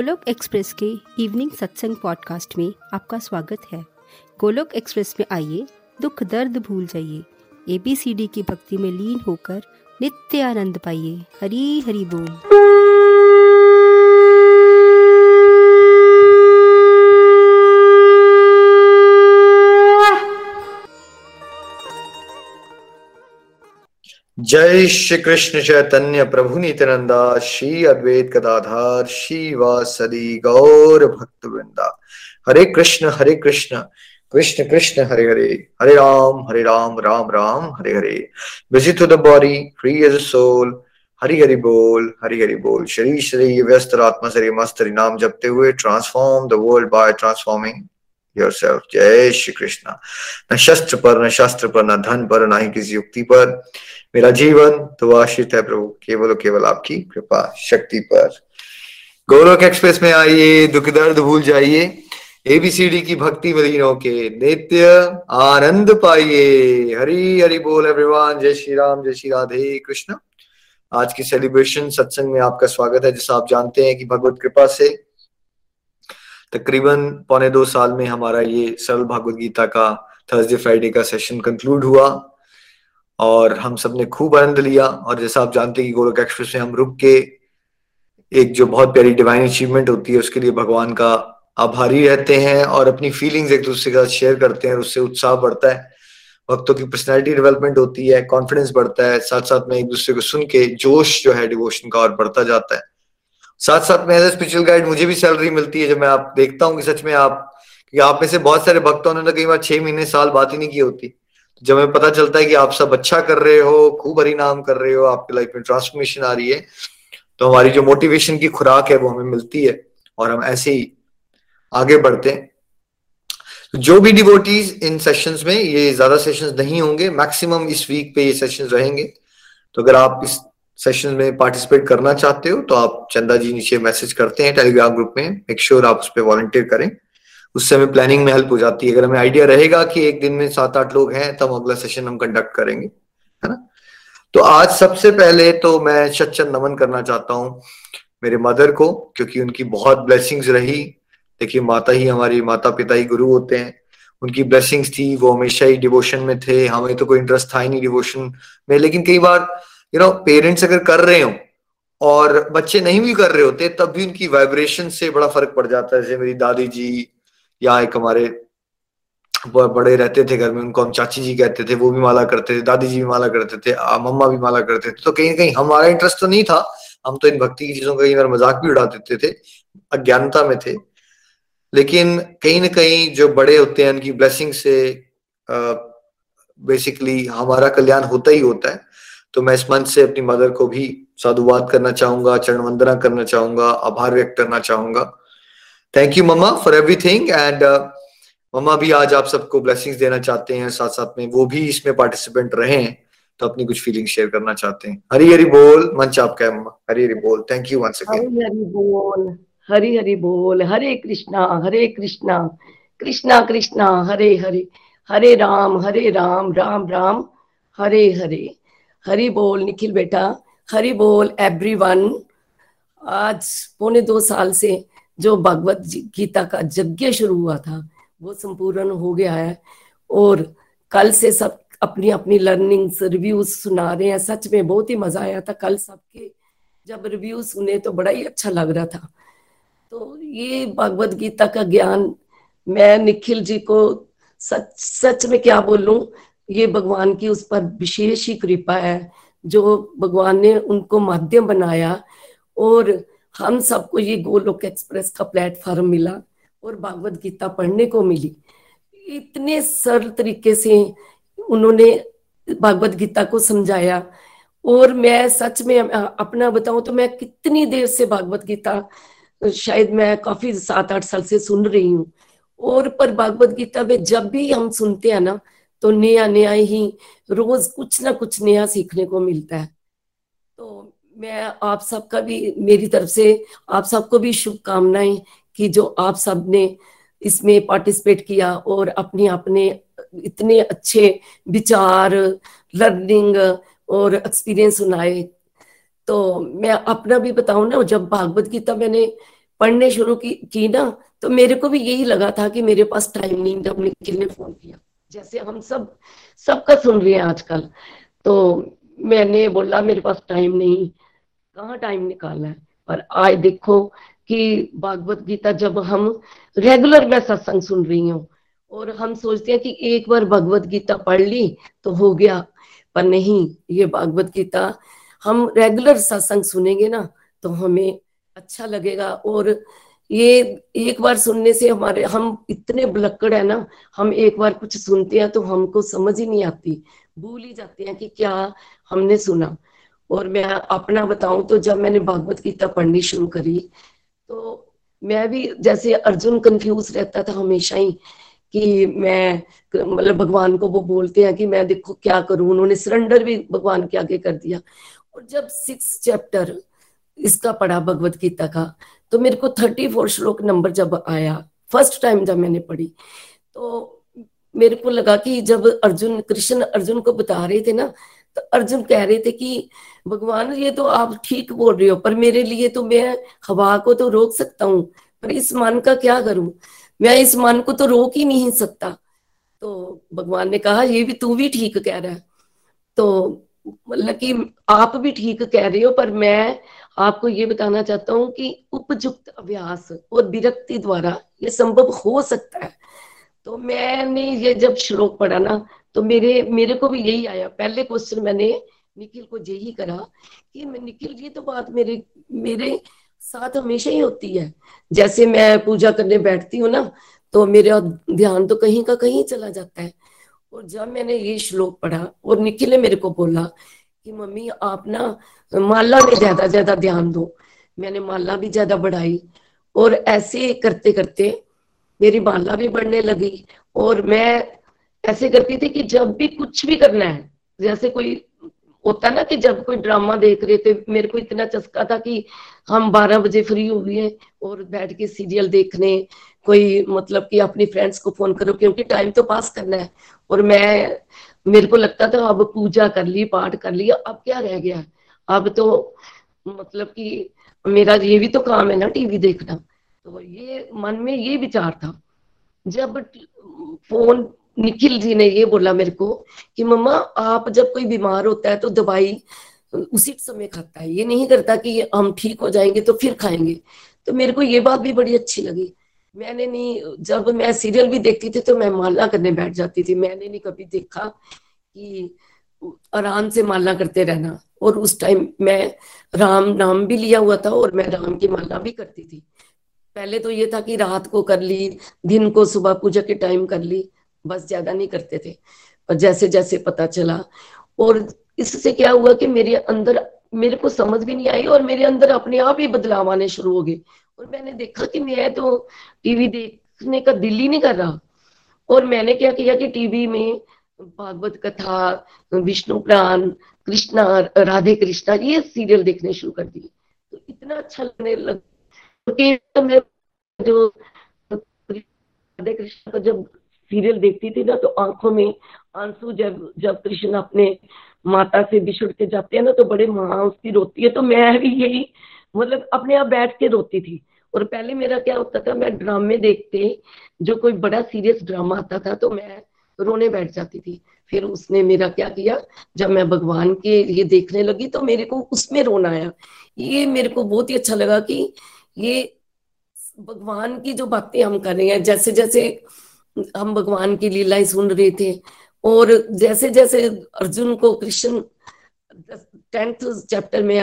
Golok express के evening satsang podcast में आपका स्वागत है। गोलोक एक्सप्रेस में आइए, दुख दर्द भूल जाइए। एबीसीडी की भक्ति में लीन होकर नित्य आनंद पाइए। हरी हरी बोल। जय श्री कृष्ण चैतन्य प्रभु नित्यानंदा, श्री अद्वैत गदाधार श्री वासदी गौर भक्त वृंदा Hare Krishna Hare Krishna Krishna Krishna, Hare Hare Hare Ram Hare Ram Ram Ram, Hare Hare. Busy to the body free as soul Hari Hari बोल, हरि हरि बोल। शरीर शरीर व्यस्त, आत्मा, शरीर मस्त नाम जपते हुए transform the world by transforming yourself जय श्री कृष्ण न शस्त्र पर न शास्त्र पर न धन पर न ही किसी युक्ति पर मेरा जीवन तो आश्रित है प्रभु केवल केवल आपकी कृपा शक्ति पर गोलोक एक्सप्रेस में आइए दुख दर्द भूल जाइए एबीसीडी की भक्ति मलिनों के नित्य आनंद पाइए हरी हरि बोल एवरीवन जय श्री राम जय श्री राधे कृष्ण आज की सेलिब्रेशन सत्संग में आपका स्वागत है जैसा आप जानते हैं कि भगवत कृपा से तकरीबन पौने दो साल में हमारा ये सरल भागवत गीता का थर्सडे फ्राइडे का सेशन कंक्लूड हुआ और हम सबने खूब आनंद लिया। और जैसा आप जानते हैं कि गोलक एक्सप्रेस में हम रुक के एक जो बहुत प्यारी डिवाइन अचीवमेंट होती है, उसके लिए भगवान का आभारी रहते हैं और अपनी फीलिंग्स एक दूसरे के साथ शेयर करते हैं और उससे उत्साह बढ़ता है। भक्तों की पर्सनैलिटी डेवलपमेंट होती है कॉन्फिडेंस बढ़ता है साथ साथ में एक दूसरे को सुन के जोश जो है डिवोशन का और बढ़ता जाता है। साथ साथ में एज ए स्पिरिचुअल गाइड मुझे भी सैलरी मिलती है जब मैं आप देखता हूँ कि सच में आप कि आप में से बहुत सारे भक्तों ने कई बार छह महीने, साल बात ही नहीं की होती। जब हमें पता चलता है कि आप सब अच्छा कर रहे हो, खूब हरी नाम कर रहे हो, आपकी लाइफ में ट्रांसफॉर्मेशन आ रही है तो हमारी जो मोटिवेशन की खुराक है वो हमें मिलती है और हम ऐसे ही आगे बढ़ते हैं। जो भी डिवोटीज इन सेशंस में, ये ज़्यादा सेशंस नहीं होंगे मैक्सिमम इस वीक पे ये सेशंस रहेंगे। तो अगर आप इस सेशन में पार्टिसिपेट करना चाहते हो तो आप चंदा जी नीचे मैसेज करते हैं टेलीग्राम ग्रुप में मेक श्योर आप उस पर वॉलंटियर करें। उससे हमें प्लानिंग में हेल्प हो जाती है। अगर हमें आइडिया रहेगा कि एक दिन में सात आठ लोग हैं, तब अगला सेशन हम कंडक्ट करेंगे, है ना? तो आज सबसे पहले तो मैं सच्चन नमन करना चाहता हूँ मेरे मदर को, क्योंकि उनकी बहुत ब्लेसिंग्स रही। देखिए, माता ही हमारी माता पिता ही गुरु होते हैं। उनकी ब्लेसिंग्स थी, वो हमेशा ही डिवोशन में थे। हमें तो कोई इंटरेस्ट था ही नहीं डिवोशन में, लेकिन कई बार यू नो पेरेंट्स अगर कर रहे हो और बच्चे नहीं भी कर रहे होते, तब भी उनकी वाइब्रेशन से बड़ा फ़र्क पड़ जाता है। जैसे मेरी दादी जी या एक हमारे बड़े रहते थे घर में, उनको हम चाची जी कहते थे, वो भी माला करते थे दादी जी भी माला करते थे मम्मा भी माला करते थे। तो कहीं कहीं हमारा इंटरेस्ट तो नहीं था। हम तो इन भक्ति की चीज़ों का कहीं मज़ाक भी उड़ा देते थे, अज्ञानता में थे। लेकिन कहीं ना कहीं जो बड़े होते हैं, उनकी ब्लेसिंग से बेसिकली हमारा कल्याण होता ही होता है। तो मैं इस मंच से अपनी मदर को भी साधुवाद करना चाहूँगा चरण वंदना करना चाहूँगा, आभार व्यक्त करना चाहूँगा। Thank you mamma for everything and मम्मा भी आज आप सबको ब्लेसिंग्स देना चाहते हैं साथ साथ में वो भी इसमें पार्टिसिपेंट रहे हैं तो अपनी कुछ फीलिंग शेयर करना चाहते हैं। हरी हरी बोल, मंच आपका है मम्मा हरी हरी बोल। Thank you once again Hari Hari बोल हरी हरी बोल। हरे कृष्णा हरे कृष्णा कृष्णा कृष्णा हरे हरे हरे राम हरे राम राम राम हरे हरे हरी बोल, निखिल बेटा। हरी बोल एवरीवन आज पौने दो साल से जो भगवत गीता का यज्ञ शुरू हुआ था, वो संपूर्ण हो गया है। और कल से सब अपनी अपनी लर्निंग्स रिव्यूज़ सुना रहे हैं। सच में बहुत ही मज़ा आया था कल सबके। जब रिव्यू सुने तो बड़ा ही अच्छा लग रहा था। तो ये भगवत गीता का ज्ञान, मैं निखिल जी को सच सच में क्या बोलूँ? ये भगवान की उस पर विशेष ही कृपा है, जो भगवान ने उनको माध्यम बनाया और हम सबको ये गोलोक एक्सप्रेस का प्लेटफॉर्म मिला और भागवत गीता पढ़ने को मिली। इतने सरल तरीके से उन्होंने भागवत गीता को समझाया और मैं सच में, अपना बताऊँ तो मैं कितनी देर से भागवत गीता, शायद मैं काफ़ी सात आठ साल से सुन रही हूँ। और पर भागवत गीता में जब भी हम सुनते हैं ना तो नया नया ही रोज कुछ ना कुछ नया सीखने को मिलता है। तो मैं आप सबका भी मेरी तरफ़ से आप सबको भी शुभकामनाएँ कि जो आप सबने इसमें पार्टिसिपेट किया और अपने अपने इतने अच्छे विचार लर्निंग और एक्सपीरियंस सुनाए। तो मैं अपना भी बताऊँ ना जब भागवत गीता मैंने पढ़ने शुरू की, की ना तो मेरे को भी यही लगा था कि मेरे पास टाइम नहीं जब निखिल ने फ़ोन किया। जैसे हम सब, सबका सुन रहे हैं आजकल। तो मैंने बोला, मेरे पास टाइम नहीं। कहाँ टाइम निकालना है? पर आज देखो कि भागवत गीता जब हम रेगुलर में सत्संग सुन रही हूँ, और हम सोचते हैं कि एक बार भगवत गीता पढ़ ली तो हो गया। पर नहीं, ये भागवत गीता हम रेगुलर सत्संग सुनेंगे ना तो हमें अच्छा लगेगा। और ये एक बार सुनने से हमारे, हम इतने बुलक्कड़ है ना, हम एक बार कुछ सुनते हैं तो हमको समझ ही नहीं आती। भूल ही जाते हैं कि क्या हमने सुना। और मैं अपना बताऊँ तो जब मैंने भागवत गीता पढ़नी शुरू करी तो मैं भी जैसे अर्जुन कंफ्यूज रहता था हमेशा ही कि मैं मतलब भगवान को वो बोलते हैं कि मैं देखो क्या करूँ। उन्होंने सरेंडर भी भगवान के आगे कर दिया। और जब सिक्स चैप्टर इसका पढ़ा भगवत गीता का। तो मेरे को थर्टी फोर श्लोक नंबर जब आया फ़र्स्ट टाइम जब मैंने पढ़ी तो मेरे को लगा कि जब अर्जुन, कृष्ण अर्जुन को बता रहे थे ना तो अर्जुन कह रहे थे कि, भगवान, ये तो आप ठीक बोल रहे हो, पर मेरे लिए तो मैं हवा को तो रोक सकता हूँ, पर इस मन का क्या करूँ? मैं इस मन को तो रोक ही नहीं सकता। तो भगवान ने कहा, ये भी तू भी ठीक कह रहा है। तो मतलब कि आप भी ठीक कह रहे हो, पर मैं आपको ये बताना चाहता हूँ कि उपयुक्त अभ्यास और विरक्ति द्वारा ये संभव हो सकता है। तो मैंने ये जब श्लोक पढ़ा ना तो मेरे मेरे को भी यही आया। पहले क्वेश्चन मैंने निखिल को यही करा कि निखिल ये तो बात मेरे मेरे साथ हमेशा ही होती है। जैसे मैं पूजा करने बैठती हूँ ना तो मेरा ध्यान तो कहीं का कहीं चला जाता है। और जब मैंने ये श्लोक पढ़ा और निखिल ने मेरे को बोला कि मम्मी, आप ना माला में ज़्यादा ज़्यादा ध्यान दो। मैंने माला भी ज़्यादा बढ़ाई और ऐसे करते करते मेरी माला भी बढ़ने लगी और मैं ऐसे करती थी कि जब भी कुछ भी करना है, जैसे कोई होता ना कि जब कोई ड्रामा देख रहे थे, मेरे को इतना चस्का था कि हम बारह बजे फ्री हुए और बैठ के सीरियल देखने, कोई मतलब कि अपनी फ्रेंड्स को फ़ोन करो, क्योंकि टाइम तो पास करना है। और मैं मेरे को लगता था अब पूजा कर ली, पाठ कर लिया, अब क्या रह गया? अब तो मतलब कि मेरा ये भी तो काम है ना टीवी देखना। तो ये मन में ये विचार था। जब फ़ोन निखिल जी ने ये बोला मेरे को कि मम्मा, आप जब कोई बीमार होता है तो दवाई उसी समय खाता है। ये नहीं करता कि हम ठीक हो जाएँगे तो फिर खाएँगे। तो मेरे को ये बात भी बड़ी अच्छी लगी। मैंने नहीं, जब मैं सीरियल भी देखती थी तो मैं माला करने बैठ जाती थी। मैंने नहीं कभी देखा कि आराम से माला करते रहना। और उस टाइम मैं राम, नाम भी लिया हुआ था और मैं राम की माला भी करती थी। पहले तो ये था कि रात को कर ली, दिन को सुबह पूजा के टाइम कर ली, बस ज़्यादा नहीं करते थे। और जैसे जैसे पता चला। और इससे क्या हुआ कि मेरे अंदर, मेरे को समझ भी नहीं आई और मेरे अंदर अपने आप ही बदलाव आने शुरू हो गए। और मैंने देखा कि मैं तो टीवी देखने का दिल ही नहीं कर रहा। और मैंने क्या किया कि टीवी में भागवत कथा, विष्णु प्राण, कृष्णा, राधे कृष्णा, ये सीरियल देखने शुरू कर दिए। तो इतना अच्छा लगने लगा। मैं जो राधे कृष्णा का जब सीरियल देखती थी ना तो आँखों में आँसू जब जब कृष्ण अपने माता से बिछुड़ के जाते हैं ना तो बड़े माँ उसकी रोती है। तो मैं भी यही मतलब अपने आप बैठ के रोती थी। और पहले मेरा क्या होता था, मैं ड्रामे देखते, जो कोई बड़ा सीरियस ड्रामा आता था तो मैं रोने बैठ जाती थी। फिर उसने मेरा क्या किया, जब मैं भगवान के लिए देखने लगी तो मेरे को उसमें रोना आया। ये मेरे को बहुत ही अच्छा लगा कि ये भगवान की जो बातें हम कर रहे हैं जैसे जैसे हम भगवान की लीलाएँ सुन रहे थे, और जैसे जैसे अर्जुन को कृष्ण टेंथ चैप्टर में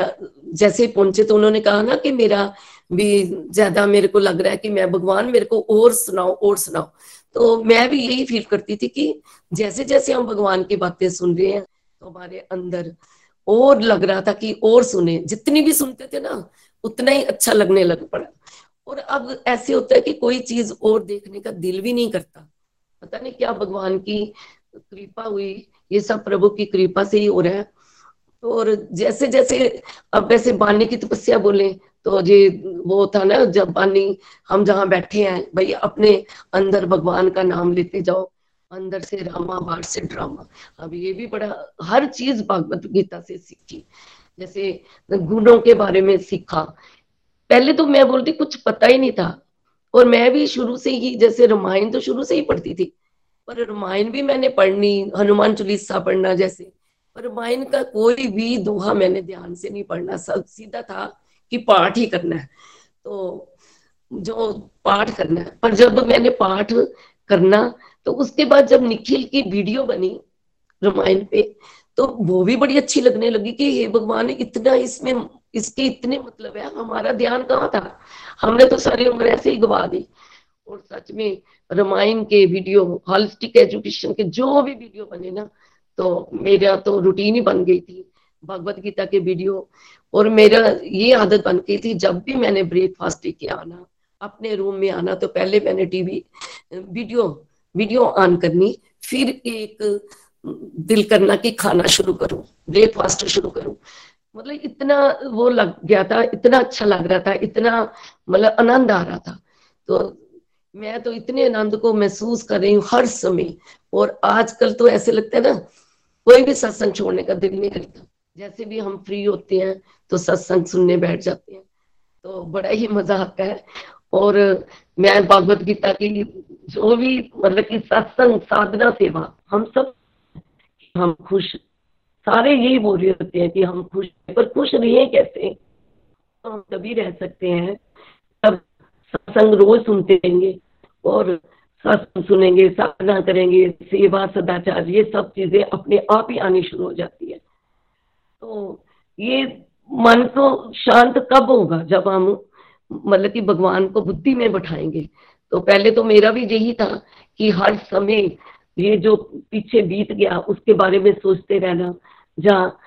जैसे पहुँचे तो उन्होंने कहा ना कि मेरा भी ज़्यादा मेरे को लग रहा है कि मैं भगवान, मेरे को और सुनाओ और सुनाओ। तो मैं भी यही फील करती थी कि जैसे जैसे हम भगवान की बातें सुन रहे हैं तो हमारे अंदर और लग रहा था कि और सुने। जितनी भी सुनते थे ना, उतना ही अच्छा लगने लग पड़ा। और अब ऐसे होता है कि कोई चीज़ और देखने का दिल भी नहीं करता। पता नहीं क्या भगवान की कृपा हुई, ये सब प्रभु की कृपा से ही हो रहा है। और जैसे जैसे अब वैसे बानी की तपस्या बोले तो ये वो था ना, जब बानी हम जहाँ बैठे हैं, भाई अपने अंदर भगवान का नाम लेते जाओ, अंदर से रामा, बाहर से ड्रामा। अब ये भी बड़ा, हर चीज़ भागवत गीता से सीखी। जैसे गुणों के बारे में सीखा। पहले तो मैं बोलती, कुछ पता ही नहीं था। और मैं भी शुरू से ही, जैसे रामायण तो शुरू से ही पढ़ती थी, पर रामायण भी मैंने पढ़नी, हनुमान चालीसा पढ़ना जैसे। पर रामायण का कोई भी दोहा मैंने ध्यान से नहीं पढ़ना। सब सीधा था कि पाठ ही करना है। तो जो पाठ करना है। पर जब मैंने पाठ करना तो उसके बाद जब निखिल की वीडियो बनी रामायण पे तो वो भी बड़ी अच्छी लगने लगी कि हे भगवान, इतना इसमें, इसके इतने मतलब है। हमारा ध्यान कहाँ था? हमने तो सारी उम्र ऐसे ही गवा दी। और सच में रामायण के वीडियो, हॉलिस्टिक एजुकेशन के जो भी वीडियो बने ना तो मेरा तो रूटीन ही बन गई थी, भगवत गीता के वीडियो और मेरा ये आदत बन गई थी, जब भी मैंने ब्रेकफास्ट के आना, अपने रूम में आना तो पहले मैंने टीवी वीडियो वीडियो ऑन करनी, फिर एक, दिल करना कि खाना शुरू करूँ ब्रेकफास्ट शुरू करूँ। मतलब इतना वो लग गया था, इतना अच्छा लग रहा था, इतना मतलब आनंद आ रहा था। तो मैं तो इतने आनंद को महसूस कर रही हूँ हर समय। और आजकल तो ऐसे लगता है ना कोई भी सत्संग छोड़ने का दिल नहीं करता। जैसे भी हम फ्री होते हैं तो सत्संग सुनने बैठ जाते हैं। तो बड़ा ही मज़ा आता है। और मैं भागवत गीता की जो भी मतलब कि सत्संग, साधना, सेवा, हम सब हम खुश। सारे यही बोल रहे होते हैं कि हम खुश पर खुश रहे कैसे? हम तभी रह सकते हैं तब सत्संग रोज सुनते रहेंगे। और सत्संग सुनेंगे, साधना करेंगे, सेवा, सदाचार, ये सब चीज़ें अपने आप ही आनी शुरू हो जाती है। तो ये मन को शांत कब होगा जब हम मतलब कि भगवान को बुद्धि में बैठाएँगे? तो पहले तो मेरा भी यही था कि हर समय ये जो पीछे बीत गया, उसके बारे में सोचते रहना, जहाँ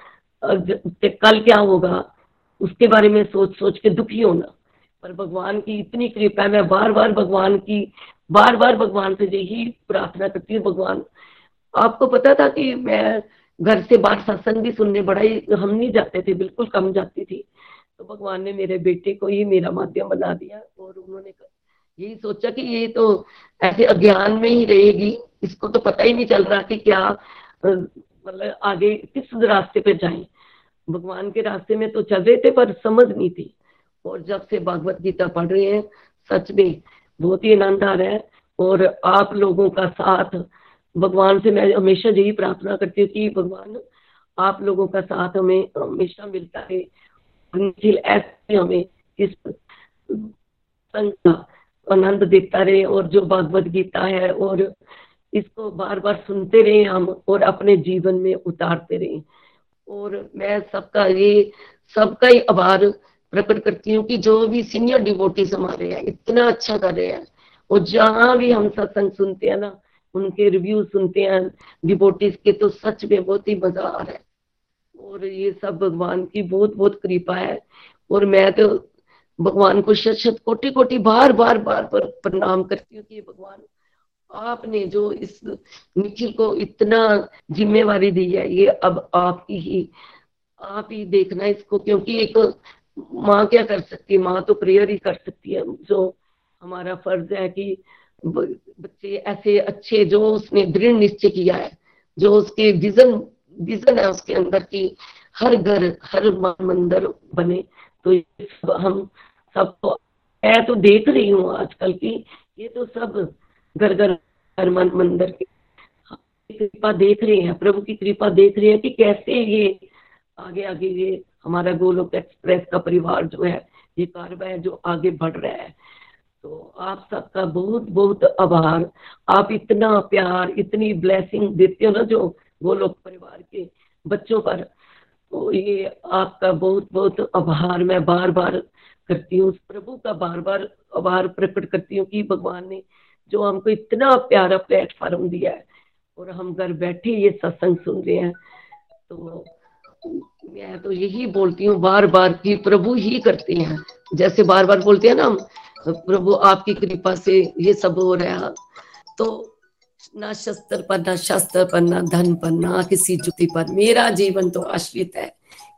कल क्या होगा, उसके बारे में सोच सोच के दुखी होना। पर भगवान की इतनी कृपा है। मैं बार बार भगवान की बार बार भगवान से यही प्रार्थना करती हूँ, भगवान। आपको पता था कि मैं घर से बाहर सत्संग भी सुनने बड़ा ही हम नहीं जाते थे, बिल्कुल कम जाती थी। तो भगवान ने मेरे बेटे को ही मेरा माध्यम बना दिया और उन्होंने यही सोचा कि ये तो ऐसे अज्ञान में ही रहेगी। इसको तो पता ही नहीं चल रहा कि क्या मतलब आगे किस रास्ते पे जाए। भगवान के रास्ते में तो चल रहे थे पर समझ नहीं थी। और जब से भागवत गीता पढ़ रहे हैं, सच में बहुत ही आनंद आ रहा है। और आप लोगों का साथ, भगवान से मैं हमेशा यही प्रार्थना करती हूँ कि भगवान, आप लोगों का साथ हमें हमेशा मिलता है ऐसे हमें इस आनंद देता रहे और जो भगवत गीता है और इसको बार बार सुनते रहे हम और अपने जीवन में उतारते रहे। और मैं सबका ये, सबका ही आभार प्रकट करती हूँ कि जो भी सीनियर डिवोटीज हमारे हैं, इतना अच्छा कर रहे हैं। और जहाँ भी हम सत्संग सुनते हैं ना, उनके रिव्यू सुनते हैं डिवोटीज के तो सच में बहुत ही मज़ा आ रहा है। और ये सब भगवान की बहुत बहुत कृपा है। और मैं तो भगवान को शत शत कोटि कोटि बार बार बार पर प्रणाम करती हूँ कि भगवान आपने जो इस निखिल को इतना जिम्मेवारी दी है, ये अब आपकी ही, आप ही देखना इसको, क्योंकि एक माँ क्या कर सकती है? माँ तो प्रेयर ही कर सकती है। जो हमारा फ़र्ज़ है कि बच्चे ऐसे अच्छे, जो उसने दृढ़ निश्चय किया है, जो उसके विजन विजन है उसके अंदर की हर घर, हर मंदिर बने तो ये सब हम सबको, मैं तो देख रही हूँ आजकल की ये तो सब घर घर, हर मन मंदिर की कृपा देख रहे हैं, प्रभु की कृपा देख रहे हैं कि कैसे ये आगे आगे ये हमारा गोलोक एक्सप्रेस का परिवार जो है, ये कारवा है जो आगे बढ़ रहा है। तो आप सबका बहुत बहुत आभार। आप इतना प्यार, इतनी ब्लेसिंग देते हो ना जो गोलोक परिवार के बच्चों पर तो ये आपका बहुत बहुत आभार। मैं बार बार करती हूँ प्रभु का बार बार आभार प्रकट करती हूँ कि भगवान ने जो हमको इतना प्यारा प्लेटफॉर्म दिया है, और हम घर बैठे ये सत्संग सुन रहे हैं। तो मैं तो यही बोलती हूँ बार बार कि प्रभु ही करते हैं। जैसे बार बार बोलते हैं ना हम, प्रभु आपकी कृपा से ये सब हो रहा तो ना शस्त्र पर, ना शस्त्र पर, ना धन पर, ना किसी जुति पर, मेरा जीवन तो आश्रित है।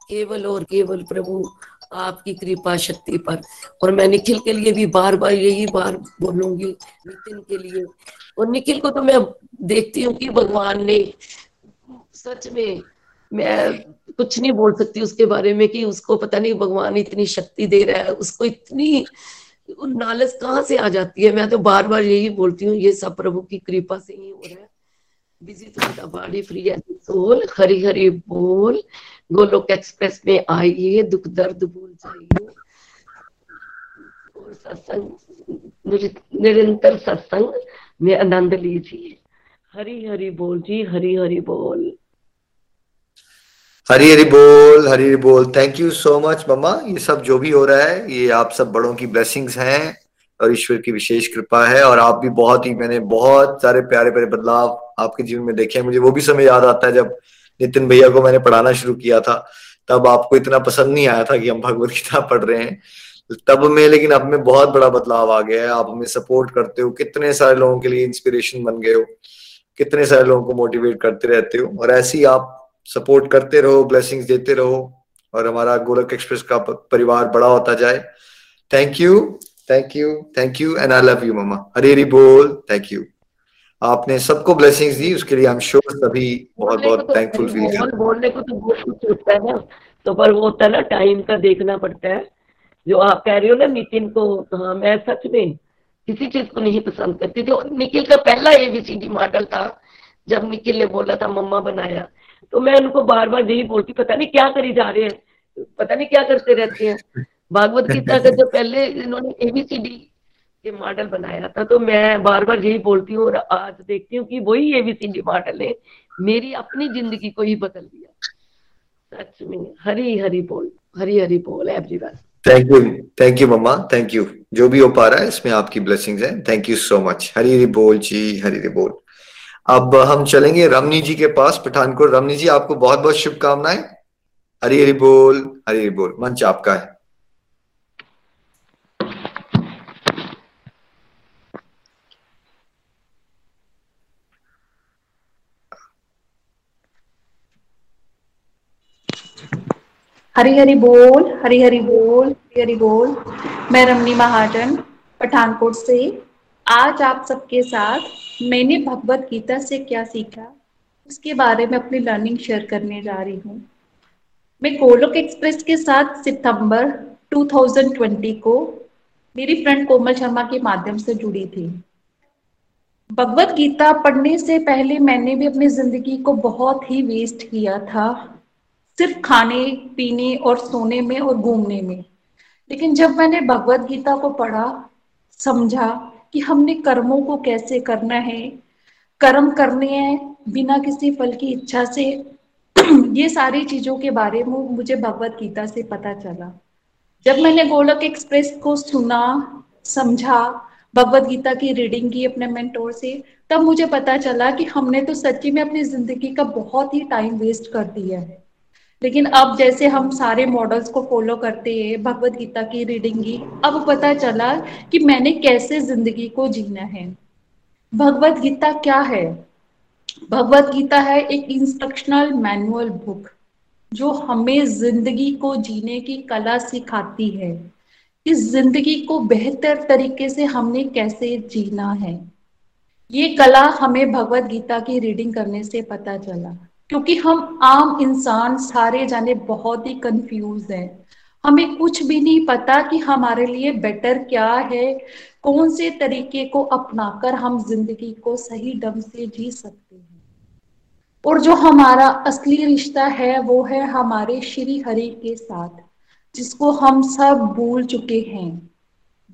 केवल और केवल प्रभु आपकी कृपा शक्ति पर। और मैं निखिल के लिए भी बार बार यही बार बोलूँगी, नितिन के लिए। और निखिल को तो मैं देखती हूँ कि भगवान ने सच में मैं कुछ नहीं बोल सकती उसके बारे में कि उसको पता नहीं भगवान इतनी शक्ति दे रहा है, उसको इतनी नालस कहाँ से आ जाती है? मैं तो बार बार यही बोलती हूँ, ये सब प्रभु की कृपा से ही हो रहा है। बिज़ी तो बॉडी फ्री है सोल हरी हरी बोल, गोलोक एक्सप्रेस में आइए, दुख, दर्द भूल जाइए। और सत्संग निरंतर सत्संग में आनंद लीजिए। हरी हरी बोल जी हरी हरी बोल। हरी हरी बोल, हरी हरी बोल। Thank you so much mamma. ये सब जो भी हो रहा है, ये आप सब बड़ों की ब्लेसिंग्स हैं और ईश्वर की विशेष कृपा है और आप भी बहुत ही, मैंने बहुत सारे प्यारे प्यारे बदलाव आपके जीवन में देखे हैं। मुझे वो भी समय याद आता है जब नितिन भैया को मैंने पढ़ाना शुरू किया था। तब आपको इतना पसंद नहीं आया था कि हम भगवत गीता पढ़ रहे हैं। तब में, लेकिन अब में बहुत बड़ा बदलाव आ गया है। आप हमें सपोर्ट करते हो। कितने सारे लोगों के लिए इंस्पिरेशन बन गए हो। कितने सारे लोगों को मोटिवेट करते रहते हो। और ऐसे ही आप सपोर्ट करते रहो ब्लेसिंग्स देते रहो और हमारा गोलक एक्सप्रेस का परिवार बड़ा होता जाए। Thank you thank you thank you and I love you mamma Hari Hari बोल थैंक यू आपने सबको ब्लेसिंग्स दी उसके लिए हम श्योर सभी बहुत बहुत थैंकफुल फील करते बोलने को तो बहुत कुछ होता है ना। तो पर वो होता है ना टाइम का देखना पड़ता है। जो आप कह रहे हो ना नितिन को हाँ मैं सच में किसी चीज़ को नहीं पसंद करती थी। और निखिल का पहला एबीसीडी मॉडल था जब निखिल ने बोला था मम्मा बनाया। तो मैं उनको बार बार यही बोलती, पता नहीं क्या करी जा रहे हैं? पता नहीं क्या करते रहते हैं? भागवत गीता का जो पहले इन्होंने एबीसीडी के मॉडल बनाया था तो मैं बार बार यही बोलती हूँ और आज देखती हूँ कि वही एबीसीडी मॉडल है। मेरी अपनी ज़िंदगी को ही बदल दिया। सच में हरी हरी बोल हरी हरी बोल everyone thank you thank you mamma thank you जो भी हो पा रहा है, इसमें आपकी ब्लेसिंग्स हैं। Thank you so much Hari Hari बोल जी हरी हरी बोल। अब हम चलेंगे रमनी जी के पास, पठानकोट। रमनी जी, आपको बहुत बहुत शुभकामनाएँ। हरी हरी बोल, हरी हरी बोल। मंच आपका है। हरी हरी बोल, हरी हरी बोल, हरी हरी बोल। मैं रमनी महाजन, पठानकोट से। आज आप सबके साथ मैंने भगवत गीता से क्या सीखा? उसके बारे में अपनी लर्निंग शेयर करने जा रही हूँ। मैं गोलोक एक्सप्रेस के साथ सितंबर 2020 को मेरी फ्रेंड कोमल शर्मा के माध्यम से जुड़ी थी। भगवत गीता पढ़ने से पहले मैंने भी अपनी ज़िंदगी को बहुत ही वेस्ट किया था। सिर्फ़ खाने, पीने और सोने में और घूमने में। लेकिन जब मैंने भगवत गीता को पढ़ा, समझा कि हमने कर्मों को कैसे करना है? कर्म करने हैं बिना किसी फल की इच्छा से। ये सारी चीज़ों के बारे में मुझे भगवत गीता से पता चला। जब मैंने गोलक एक्सप्रेस को सुना, समझा, भगवत गीता की रीडिंग की अपने मेंटोर से, तब मुझे पता चला कि हमने तो सच्ची में अपनी ज़िंदगी का बहुत ही टाइम वेस्ट कर दिया है। लेकिन अब जैसे हम सारे मॉडल्स को फॉलो करते हैं, भगवत गीता की रीडिंग की, अब पता चला कि मैंने कैसे ज़िंदगी को जीना है। भगवत गीता क्या है? भगवत गीता है एक इंस्ट्रक्शनल मैनुअल बुक जो हमें ज़िंदगी को जीने की कला सिखाती है। इस ज़िंदगी को बेहतर तरीके से हमने कैसे जीना है? ये कला हमें भगवत गीता की रीडिंग करने से पता चला। क्योंकि हम आम इंसान सारे जाने बहुत ही कंफ्यूज हैं। हमें कुछ भी नहीं पता कि हमारे लिए बेटर क्या है, कौन से तरीके को अपनाकर हम ज़िंदगी को सही ढंग से जी सकते हैं। और जो हमारा असली रिश्ता है, वो है हमारे श्री हरि के साथ, जिसको हम सब भूल चुके हैं।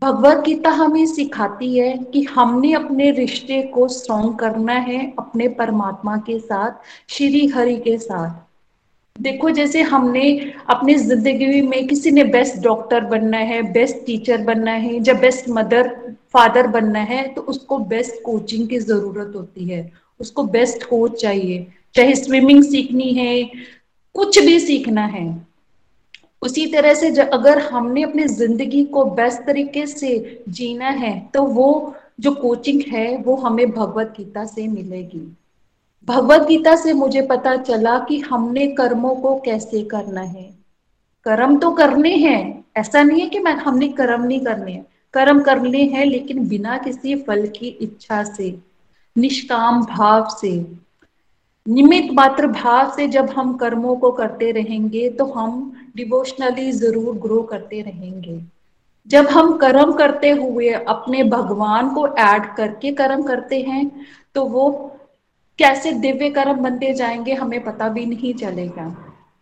भगवत गीता हमें सिखाती है कि हमने अपने रिश्ते को स्ट्रॉन्ग करना है अपने परमात्मा के साथ, श्री हरि के साथ। देखो, जैसे हमने अपनी ज़िंदगी में किसी ने बेस्ट डॉक्टर बनना है बेस्ट टीचर बनना है, या बेस्ट मदर फादर बनना है तो उसको बेस्ट कोचिंग की ज़रूरत होती है। उसको बेस्ट कोच चाहिए। चाहे स्विमिंग सीखनी है, कुछ भी सीखना है। उसी तरह से अगर हमने अपनी ज़िंदगी को बेस्ट तरीके से जीना है तो वो जो कोचिंग है, वो हमें भगवत गीता से मिलेगी। भगवत गीता से मुझे पता चला कि हमने कर्मों को कैसे करना है। कर्म तो करने हैं, ऐसा नहीं है कि मैं, हमने कर्म नहीं करने हैं। कर्म करने हैं, लेकिन बिना किसी फल की इच्छा से, निष्काम भाव से निमित मात्र भाव से जब हम कर्मों को करते रहेंगे तो हम डिवोशनली ज़रूर ग्रो करते रहेंगे। जब हम कर्म करते हुए अपने भगवान को ऐड करके कर्म करते हैं तो वो कैसे दिव्य कर्म बनते जाएँगे हमें पता भी नहीं चलेगा।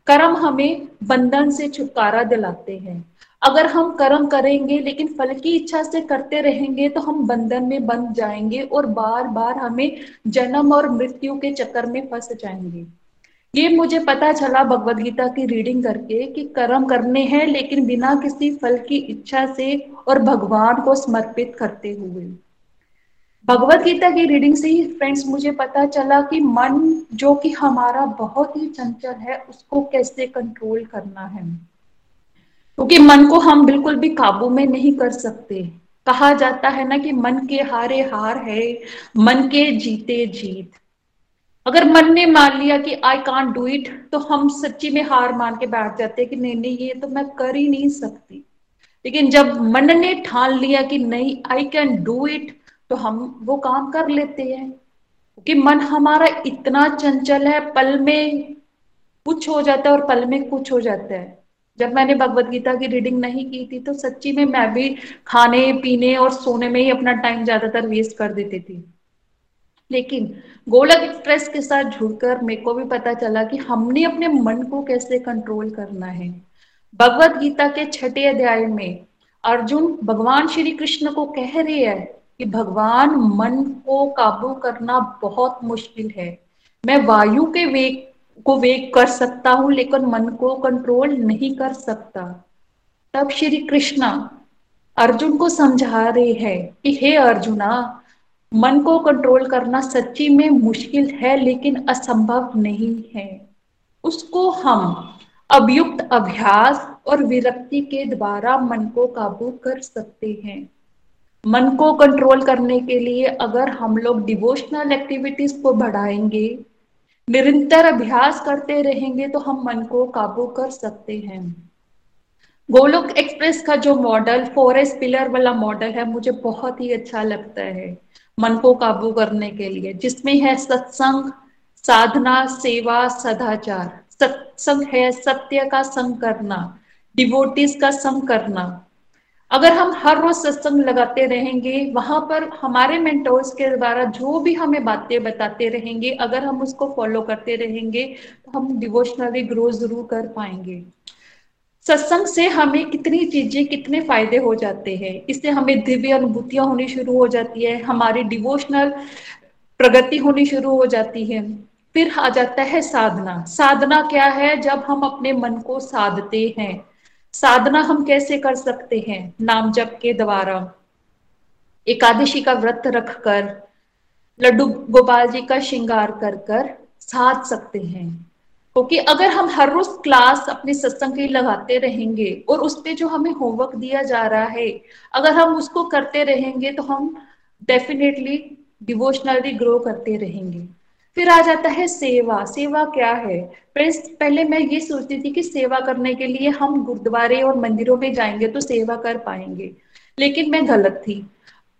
कर्म हमें बंधन से छुटकारा दिलाते हैं। अगर हम कर्म करेंगे, लेकिन फल की इच्छा से करते रहेंगे तो हम बंधन में बंध जाएँगे और बार बार हमें जन्म और मृत्यु के चक्कर में फंस जाएँगे। ये मुझे पता चला भगवत गीता की रीडिंग करके कि कर्म करने हैं, लेकिन बिना किसी फल की इच्छा से और भगवान को समर्पित करते हुए। भगवत गीता की रीडिंग से ही फ्रेंड्स मुझे पता चला कि मन, जो कि हमारा बहुत ही चंचल है, उसको कैसे कंट्रोल करना है। क्योंकि मन को हम बिल्कुल भी काबू में नहीं कर सकते। कहा जाता है ना कि मन के हारे हार है, मन के जीते जीत। अगर मन ने मान लिया कि आई कांट डू इट तो हम सच्ची में हार मान के बैठ जाते हैं कि नहीं नहीं, ये तो मैं कर ही नहीं सकती। लेकिन जब मन ने ठान लिया कि नहीं आई कैन डू इट तो हम वो काम कर लेते हैं। क्योंकि मन हमारा इतना चंचल है, पल में कुछ हो जाता है और पल में कुछ हो जाता है। जब मैंने भगवत गीता की रीडिंग नहीं की थी तो सच्ची में मैं भी खाने, पीने और सोने में ही अपना टाइम ज़्यादातर वेस्ट कर देती थी। लेकिन गोलक एक्सप्रेस के साथ जुड़कर मेरे को भी पता चला कि हमने अपने मन को कैसे कंट्रोल करना है। भगवत गीता के छठे अध्याय में अर्जुन भगवान श्री कृष्ण को कह रहे हैं कि भगवान मन को काबू करना बहुत मुश्किल है। मैं वायु के वेग को वेग कर सकता हूँ, लेकिन मन को कंट्रोल नहीं कर सकता। तब श्री कृष्णा अर्जुन को समझा रहे हैं कि, हे अर्जुना मन को कंट्रोल करना सच्ची में मुश्किल है, लेकिन असंभव नहीं है। उसको हम अभियुक्त अभ्यास और विरक्ति के द्वारा मन को काबू कर सकते हैं। मन को कंट्रोल करने के लिए अगर हम लोग डिवोशनल एक्टिविटीज़ को बढ़ाएँगे, निरंतर अभ्यास करते रहेंगे तो हम मन को काबू कर सकते हैं। गोलोक एक्सप्रेस का जो मॉडल फोर एस पिलर वाला मॉडल है, मुझे बहुत ही अच्छा लगता है। मन को काबू करने के लिए, जिसमें है सत्संग, साधना, सेवा, सदाचार। सत्संग है सत्य का संग करना डिवोटिस का संग करना। अगर हम हर रोज सत्संग लगाते रहेंगे, वहाँ पर हमारे मेंटोर्स के द्वारा जो भी हमें बातें बताते रहेंगे, अगर हम उसको फॉलो करते रहेंगे तो हम डिवोशनली ग्रो ज़रूर कर पाएँगे। सत्संग से हमें कितनी चीज़ें, कितने फ़ायदे हो जाते हैं। इससे हमें दिव्य अनुभूतियाँ होनी शुरू हो जाती है, हमारी डिवोशनल प्रगति होनी शुरू हो जाती है। फिर आ जाता है साधना। साधना क्या है? जब हम अपने मन को साधते हैं। साधना हम कैसे कर सकते हैं? नाम जप के द्वारा। एकादशी का व्रत रखकर, लड्डू गोपाल जी का श्रृंगार कर कर साध सकते हैं। क्योंकि अगर हम हर रोज क्लास अपने सत्संग की लगाते रहेंगे और उस पर जो हमें होमवर्क दिया जा रहा है, अगर हम उसको करते रहेंगे तो हम डेफिनेटली डिवोशनली ग्रो करते रहेंगे। फिर आ जाता है सेवा। सेवा क्या है? पहले मैं ये सोचती थी कि सेवा करने के लिए हम गुरुद्वारे और मंदिरों में जाएँगे तो सेवा कर पाएँगे, लेकिन मैं गलत थी।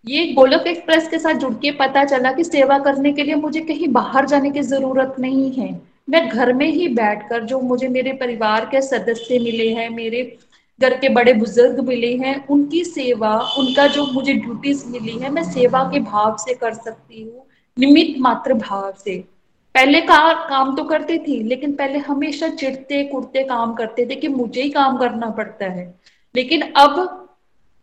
ये गोलक एक्सप्रेस के साथ जुड़ के पता चला कि सेवा करने के लिए मुझे कहीं बाहर जाने की ज़रूरत नहीं है। मैं घर में ही बैठकर जो मुझे मेरे परिवार के सदस्य मिले हैं, मेरे घर के बड़े बुज़ुर्ग मिले हैं, उनकी सेवा, उनका जो मुझे ड्यूटीज़ मिली है, मैं सेवा के भाव से कर सकती हूँ निमित मात्र भाव से। पहले का काम तो करती थी, लेकिन पहले हमेशा चिड़ते कुड़ते काम करते थे कि मुझे ही काम करना पड़ता है। लेकिन अब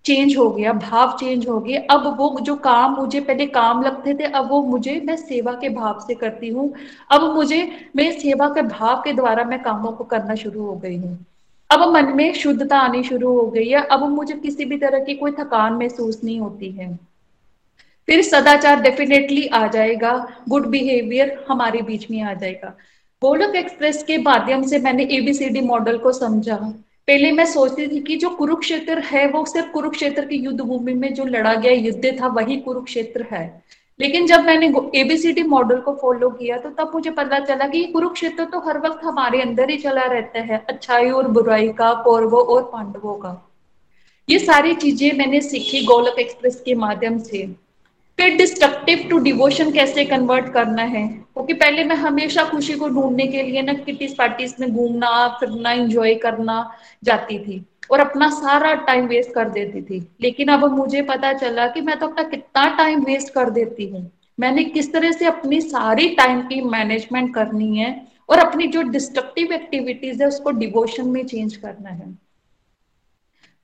चेंज हो गया, भाव चेंज हो गया। अब वो जो काम मुझे पहले काम लगते थे, अब वो मुझे मैं सेवा के भाव से करती हूँ। अब मुझे, मैं सेवा के भाव के द्वारा मैं कामों को करना शुरू हो गई हूँ। अब मन में शुद्धता आनी शुरू हो गई है। अब मुझे किसी भी तरह की कोई थकान महसूस नहीं होती है। फिर सदाचार डेफिनेटली आ जाएगा। गुड बिहेवियर हमारे बीच में आ जाएगा। गोलक एक्सप्रेस के माध्यम से मैंने एबीसीडी मॉडल को समझा। पहले मैं सोचती थी कि जो कुरुक्षेत्र है, वो सिर्फ़ कुरुक्षेत्र की युद्ध भूमि में जो लड़ा गया युद्ध था, वही कुरुक्षेत्र है। लेकिन जब मैंने एबीसीडी मॉडल को फॉलो किया तो तब मुझे पता चला कि कुरुक्षेत्र तो हर वक्त हमारे अंदर ही चला रहता है, अच्छाई और बुराई का, कौरवों और पांडवों का। ये सारी चीज़ें मैंने सीखी गोलक एक्सप्रेस के माध्यम से। फिर डिस्ट्रक्टिव टू डिवोशन कैसे कन्वर्ट करना है? क्योंकि पहले मैं हमेशा खुशी को ढूँढने के लिए ना किटीज पार्टीज़ में घूमना, फिरना एंजॉय करना जाती थी और अपना सारा टाइम वेस्ट कर देती थी। लेकिन अब मुझे पता चला कि मैं तो अपना कितना टाइम वेस्ट कर देती हूँ। मैंने किस तरह से अपनी सारी टाइम की मैनेजमेंट करनी है और अपनी जो डिस्ट्रक्टिव एक्टिविटीज़ है उसको डिवोशन में चेंज करना है।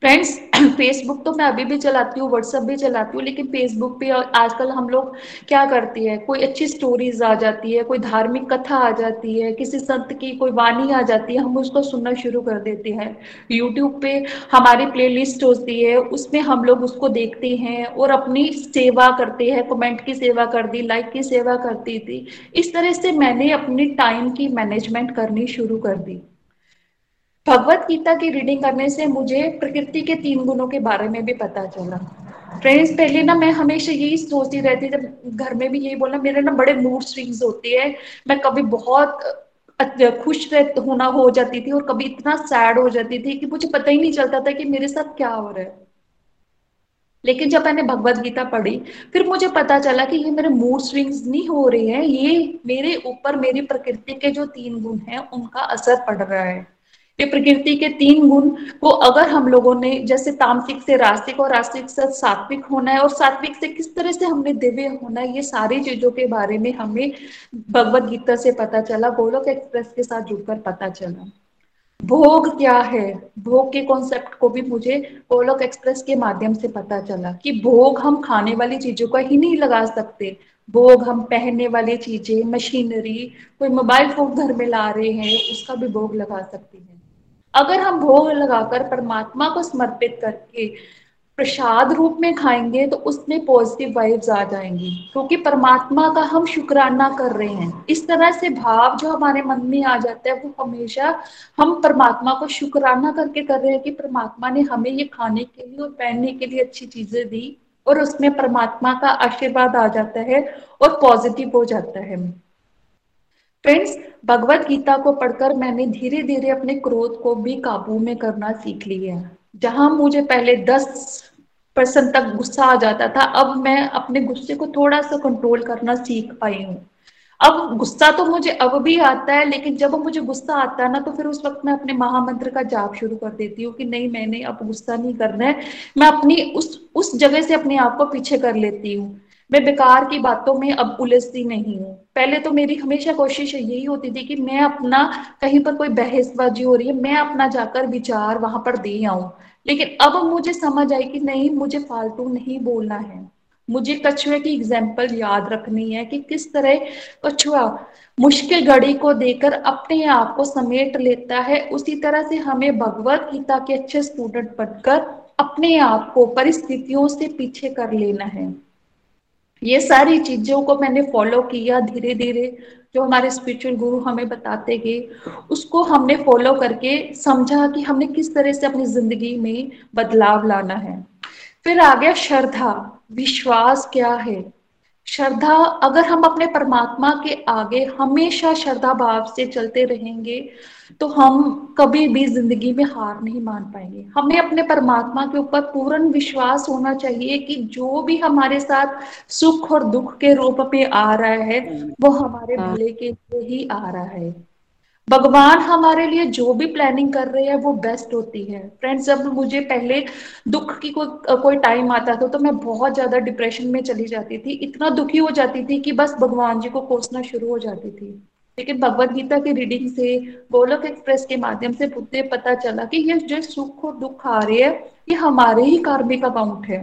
फ्रेंड्स फेसबुक तो मैं अभी भी चलाती हूँ व्हाट्सएप भी चलाती हूँ, लेकिन फेसबुक पे आजकल हम लोग क्या करती है? कोई अच्छी स्टोरीज आ जाती है, कोई धार्मिक कथा आ जाती है, किसी संत की कोई वाणी आ जाती है, हम उसको सुनना शुरू कर देते हैं। यूट्यूब पे हमारी प्लेलिस्ट होती है, उसमें हम लोग उसको देखते हैं और अपनी सेवा करते हैं कमेंट की सेवा कर दी लाइक की सेवा करती थी। इस तरह से मैंने अपने टाइम की मैनेजमेंट करनी शुरू कर दी। भगवत गीता की रीडिंग करने से मुझे प्रकृति के तीन गुणों के बारे में भी पता चला। फ्रेंड्स पहले ना मैं हमेशा यही सोचती रहती जब घर में भी यही बोलना, मेरे ना बड़े मूड स्विंग्स होते हैं। मैं कभी बहुत खुश होना हो जाती थी और कभी इतना सैड हो जाती थी कि मुझे पता ही नहीं चलता था कि मेरे साथ क्या हो रहा है। लेकिन जब मैंने भगवत गीता पढ़ी, फिर मुझे पता चला कि ये मेरे मूड स्विंग्स नहीं हो रहे हैं, ये मेरे ऊपर, मेरी प्रकृति के जो तीन गुण हैं, उनका असर पड़ रहा है। ये प्रकृति के तीन गुण को अगर हम लोगों ने जैसे तामसिक से रास्तिक और रास्तिक से सात्विक होना है और सात्विक से किस तरह से हमने दिव्य होना है, ये सारी चीज़ों के बारे में हमें भगवत गीता से पता चला, गोलोक एक्सप्रेस के साथ जुड़कर पता चला। भोग क्या है? भोग के कॉन्सेप्ट को भी मुझे गोलोक एक्सप्रेस के माध्यम से पता चला कि भोग हम खाने वाली चीज़ों का ही नहीं लगा सकते। भोग हम पहनने वाली चीज़ें मशीनरी कोई मोबाइल फ़ोन घर में ला रहे हैं, उसका भी भोग लगा सकते हैं। अगर हम भोग लगाकर परमात्मा को समर्पित करके प्रसाद रूप में खाएँगे तो उसमें पॉजिटिव वाइब्स आ जाएँगी, क्योंकि परमात्मा का हम शुक्राना कर रहे हैं। इस तरह से भाव जो हमारे मन में आ जाता है, वो हमेशा हम परमात्मा को शुक्राना करके कर रहे हैं कि परमात्मा ने हमें ये खाने के लिए और पहनने के लिए अच्छी चीज़ें दी, और उसमें परमात्मा का आशीर्वाद आ जाता है और पॉजिटिव हो जाता है। फ्रेंड्स भगवत गीता को पढ़कर मैंने धीरे धीरे अपने क्रोध को भी काबू में करना सीख लिया जहाँ मुझे पहले दस परसेंट तक गुस्सा आ जाता था, अब मैं अपने गुस्से को थोड़ा सा कंट्रोल करना सीख पाई हूँ। अब गुस्सा तो मुझे अब भी आता है, लेकिन जब मुझे गुस्सा आता है ना तो फिर उस वक्त मैं अपने महामंत्र का जाप शुरू कर देती हूँ कि नहीं, मैंने अब गुस्सा नहीं करना है। मैं अपनी उस उस जगह से अपने आप को पीछे कर लेती हूँ। मैं बेकार की बातों में अब उलझती नहीं हूँ। पहले तो मेरी हमेशा कोशिश यही होती थी कि मैं अपना, कहीं पर कोई बहसबाजी हो रही है, मैं अपना जाकर विचार वहाँ पर दे आऊँ। लेकिन अब मुझे समझ आई कि नहीं, मुझे फालतू नहीं बोलना है। मुझे कछुए की एग्ज़ाम्पल याद रखनी है कि किस तरह कछुआ मुश्किल घड़ी को देकर अपने आप को समेट लेता है। उसी तरह से हमें भगवत गीता के अच्छे स्टूडेंट बनकर अपने आप को परिस्थितियों से पीछे कर लेना है। ये सारी चीज़ों को मैंने फॉलो किया धीरे धीरे जो हमारे स्पिरिचुअल गुरु हमें बताते गए, उसको हमने फॉलो करके समझा कि हमने किस तरह से अपनी ज़िंदगी में बदलाव लाना है। फिर आ गया श्रद्धा, विश्वास क्या है? श्रद्धा अगर हम अपने परमात्मा के आगे हमेशा श्रद्धा भाव से चलते रहेंगे तो हम कभी भी ज़िंदगी में हार नहीं मान पाएँगे हमें अपने परमात्मा के ऊपर पूर्ण विश्वास होना चाहिए कि जो भी हमारे साथ सुख और दुख के रूप में आ रहा है वो हमारे हाँ। भले के लिए ही आ रहा है भगवान हमारे लिए जो भी प्लानिंग कर रहे हैं, वो बेस्ट होती है। फ्रेंड्स जब मुझे पहले दुख की कोई कोई टाइम आता था तो मैं बहुत ज़्यादा डिप्रेशन में चली जाती थी। इतना दुखी हो जाती थी कि बस भगवान जी को कोसना शुरू हो जाती थी। लेकिन भगवत गीता की रीडिंग से, गोलक एक्सप्रेस के माध्यम से मुझे पता चला कि ये जो सुख और दुख आ रहे हैं, ये हमारे ही कार्मिक अकाउंट है।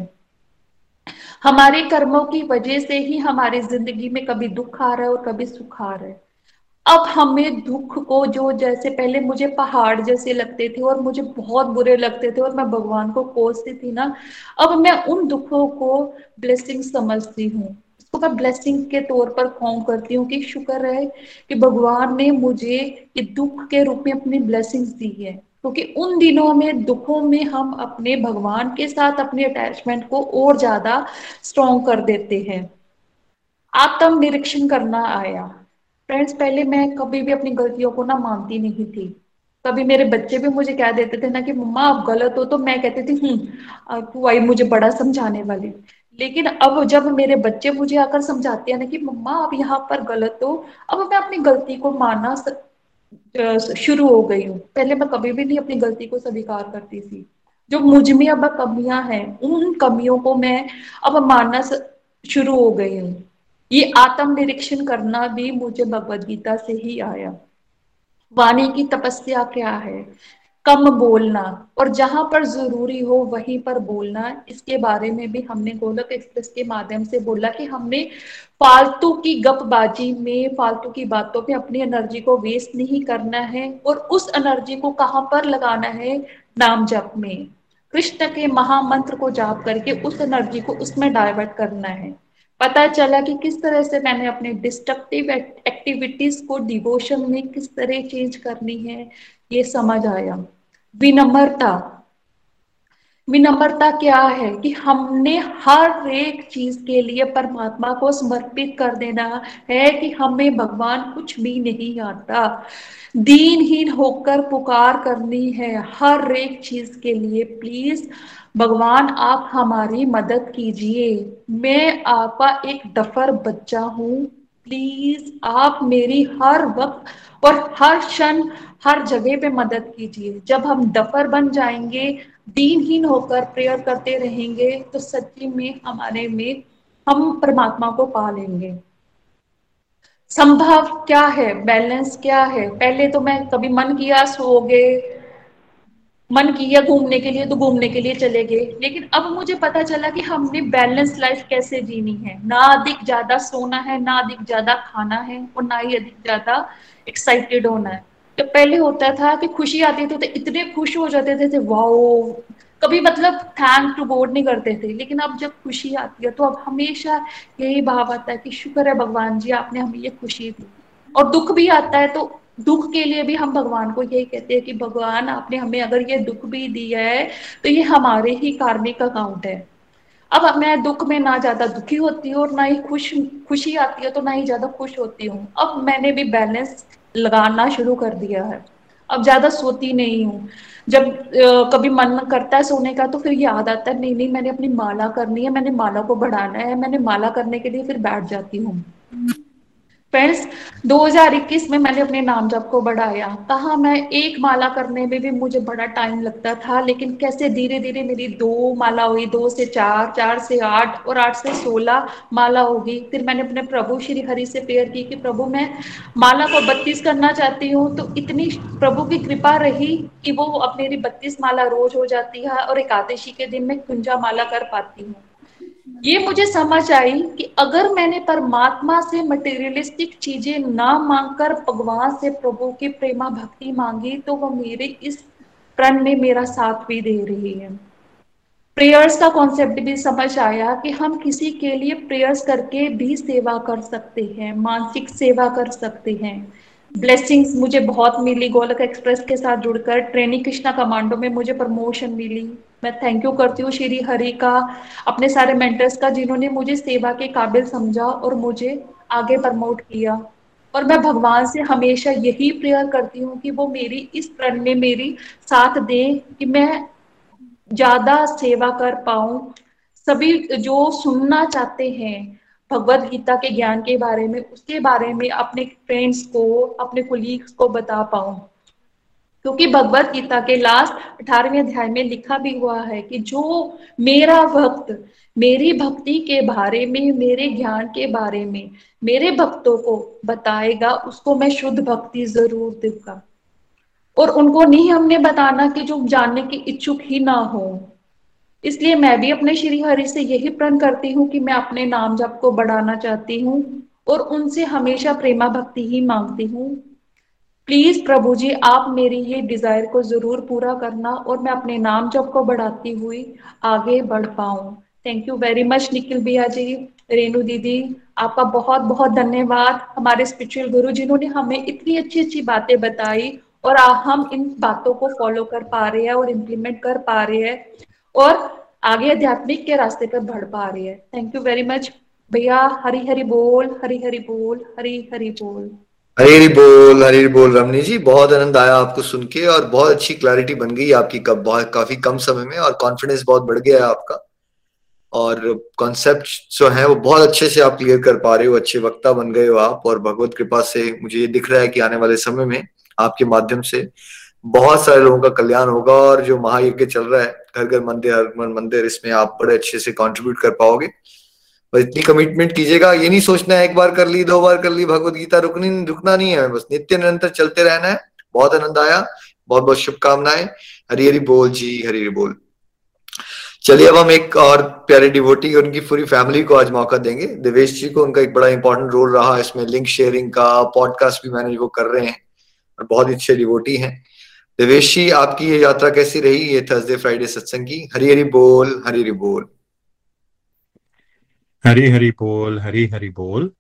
हमारे कर्मों की वजह से ही हमारी ज़िंदगी में कभी दुख आ रहा है और कभी सुख आ रहा है। अब हमें दुख को जो जैसे पहले मुझे पहाड़ जैसे लगते थे और मुझे बहुत बुरे लगते थे और मैं भगवान को कोसती थी ना, अब मैं उन दुखों को ब्लेसिंग समझती हूँ। उसको मैं ब्लेसिंग के तौर पर काउंट करती हूँ कि शुक्र है कि भगवान ने मुझे ये दुख के रूप में अपनी ब्लेसिंग्स दी है। क्योंकि तो उन दिनों में, दुखों में हम अपने भगवान के साथ अपने अटैचमेंट को और ज़्यादा स्ट्रॉन्ग कर देते हैं। आत्म निरीक्षण करना आया। फ्रेंड्स पहले मैं कभी भी अपनी गलतियों को ना मानती नहीं थी। कभी मेरे बच्चे भी मुझे कह देते थे ना कि, मम्मा, आप गलत हो तो मैं कहती थी हम्म तू आई मुझे बड़ा समझाने वाली। लेकिन अब जब मेरे बच्चे मुझे आकर समझाते हैं ना कि, मम्मा, आप यहाँ पर गलत हो, अब मैं अपनी गलती को मानना शुरू हो गई हूँ। पहले मैं कभी भी नहीं अपनी गलती को स्वीकार करती थी। जो मुझमें अब कमियाँ हैं, उन कमियों को मैं अब मानना शुरू हो गई हूँ। ये आत्म निरीक्षण करना भी मुझे भगवत गीता से ही आया। वाणी की तपस्या क्या है? कम बोलना। और जहाँ पर ज़रूरी हो, वहीं पर बोलना। इसके बारे में भी हमने गोलक एक्सप्रेस के माध्यम से बोला कि हमने फालतू की गपबाजी में, फालतू की बातों पे अपनी एनर्जी को वेस्ट नहीं करना है। और उस एनर्जी को कहाँ पर लगाना है? नाम जप में। कृष्ण के महामंत्र को जाप करके उस एनर्जी को उसमें डाइवर्ट करना है। पता चला कि किस तरह से मैंने अपने डिस्ट्रक्टिव एक्टिविटीज़ को डिवोशन में किस तरह चेंज करनी है, ये समझ आया। विनम्रता। विनम्रता क्या है कि हमने हर एक चीज़ के लिए परमात्मा को समर्पित कर देना है कि हमें भगवान कुछ भी नहीं आता। दीनहीन होकर पुकार करनी है हर एक चीज़ के लिए। प्लीज़ भगवान, आप हमारी मदद कीजिए। मैं आपका एक डफर बच्चा हूँ। प्लीज़, आप मेरी हर वक्त और हर क्षण, हर जगह पे मदद कीजिए। जब हम डफर बन जाएँगे, दीनहीन होकर प्रेयर करते रहेंगे तो सच्ची में, हमारे में हम परमात्मा को पा लेंगे। संभव क्या है? बैलेंस क्या है? पहले तो मैं, कभी मन किया सो गए मन किया घूमने के लिए तो घूमने के लिए चले गए। लेकिन अब मुझे पता चला कि हमने बैलेंस लाइफ कैसे जीनी है। ना अधिक ज़्यादा सोना है ना अधिक ज़्यादा खाना है और ना ही अधिक ज़्यादा एक्साइटेड होना है। तो पहले होता था कि खुशी आती थी तो इतने खुश हो जाते थे, थे वाओ! कभी मतलब थैंक टू गॉड नहीं करते थे। लेकिन अब जब खुशी आती है तो अब हमेशा यही भाव आता है कि शुक्र है भगवान जी आपने हमें ये खुशी दी। और दुख भी आता है तो दुख के लिए भी हम भगवान को यही कहते हैं कि भगवान आपने हमें अगर ये दुख भी दिया है तो ये हमारे ही कार्मिक अकाउंट है। अब मैं दुख में ना ज़्यादा दुखी होती हूँ और ना ही खुश खुशी आती है तो ना ही ज़्यादा खुश होती हूँ। अब मैंने भी बैलेंस लगाना शुरू कर दिया है। अब ज़्यादा सोती नहीं हूँ। जब आ, कभी मन करता है सोने का तो फिर याद आता है नहीं नहीं मैंने अपनी माला करनी है मैंने माला को बढ़ाना है मैंने माला करने के लिए फिर बैठ जाती हूँ। फ्रेंड्स 2021 में मैंने अपने नाम जप को बढ़ाया। कहा मैं एक माला करने में भी मुझे बड़ा टाइम लगता था, लेकिन कैसे धीरे धीरे मेरी दो माला हुई, दो से चार चार से आठ और आठ से सोलह माला होगी फिर मैंने अपने प्रभु श्री हरि से प्रेयर की कि, प्रभु, मैं माला को बत्तीस करना चाहती हूँ। तो इतनी प्रभु की कृपा रही कि वो अब मेरी बत्तीस माला रोज हो जाती है और एकादशी के दिन मैं कुंजा माला कर पाती हूँ। ये मुझे समझ आई कि अगर मैंने परमात्मा से मटेरियलिस्टिक चीज़ें ना मांगकर भगवान से प्रभु की प्रेमा भक्ति मांगी तो वो मेरे इस प्रण में मेरा साथ भी दे रही है। प्रेयर्स का कॉन्सेप्ट भी समझ आया कि हम किसी के लिए प्रेयर्स करके भी सेवा कर सकते हैं, मानसिक सेवा कर सकते हैं। ब्लेसिंग्स मुझे बहुत मिली गोलक एक्सप्रेस के साथ जुड़कर। ट्रेनिंग कृष्णा कमांडो में मुझे प्रमोशन मिली। मैं थैंक यू करती हूँ श्री हरि का, अपने सारे मेंटर्स का, जिन्होंने मुझे सेवा के काबिल समझा और मुझे आगे प्रमोट किया। और मैं भगवान से हमेशा यही प्रेयर करती हूँ कि वो मेरी इस प्रण में मेरी साथ दे कि मैं ज़्यादा सेवा कर पाऊँ। सभी जो सुनना चाहते हैं भगवत गीता के ज्ञान के बारे में, उसके बारे में अपने फ्रेंड्स को, अपने कोलीग्स को बता पाऊँ। क्योंकि भगवत गीता के लास्ट अठारहवें अध्याय में लिखा भी हुआ है कि जो मेरा भक्त मेरी भक्ति के बारे में, मेरे ज्ञान के बारे में, मेरे भक्तों को बताएगा, उसको मैं शुद्ध भक्ति ज़रूर दूँगा। और उनको नहीं हमने बताना कि जो जानने के इच्छुक ही ना हो। इसलिए मैं भी अपने श्री हरि से यही प्रण करती हूँ कि मैं अपने नाम जप को बढ़ाना चाहती हूँ और उनसे हमेशा प्रेमा भक्ति ही मांगती हूँ। प्लीज़ प्रभु जी, आप मेरी ये डिज़ायर को ज़रूर पूरा करना और मैं अपने नाम जप को बढ़ाती हुई आगे बढ़ पाऊँ। Thank you very much Nikhil भैया जी, रेणु दीदी, आपका बहुत बहुत धन्यवाद। हमारे स्पिरिचुअल गुरु जिन्होंने हमें इतनी अच्छी अच्छी बातें बताई और हम इन बातों को फॉलो कर पा रहे हैं और इम्प्लीमेंट कर पा रहे हैं। और आगे आध्यात्मिक के रास्ते पर बढ़ पा रही है। थैंक यू वेरी मच भैया, हरी हरी बोल, हरी हरी बोल, हरी हरी बोल। हरी हरी बोल हरी बोल, रमनी जी, बहुत आनंद आया आपको सुन के और बहुत अच्छी क्लैरिटी बन गई आपकी कब, बहुत, काफ़ी कम समय में और कॉन्फिडेंस बहुत बढ़ गया है आपका। और कॉन्सेप्ट जो है वो बहुत अच्छे से आप क्लियर कर पा रहे हो, अच्छे वक्ता बन गए हो आप और भगवत कृपा से मुझे ये दिख रहा है कि आने वाले समय में आपके माध्यम से बहुत सारे लोगों का कल्याण होगा और जो महायज्ञ चल रहा है घर घर मंदिर, हर मंदिर, इसमें आप बड़े अच्छे से कंट्रीब्यूट कर पाओगे। बस इतनी कमिटमेंट कीजिएगा, ये नहीं सोचना है, एक बार कर ली, दो बार कर ली, भगवत गीता रुकनी, रुकना नहीं है, बस नित्य निरंतर चलते रहना है। बहुत आनंद आया बहुत बहुत शुभकामनाएँ। हरी हरी बोल जी, हरी हरी बोल। चलिए, अब हम एक और प्यारे डिवोटी उनकी पूरी फैमिली को आज मौका देंगे। देवेश जी को उनका एक बड़ा इंपॉर्टेंट रोल रहा, इसमें लिंक शेयरिंग का पॉडकास्ट भी मैनेज वो कर रहे हैं। और बहुत अच्छे डिवोटी हैं। देवेश जी आपकी ये यात्रा कैसी रही? ये थर्सडे फ्राइडे सत्संग की। हरी हरी बोल हरी हरी बोल। हरी हरी बोल हरी हरी बोल।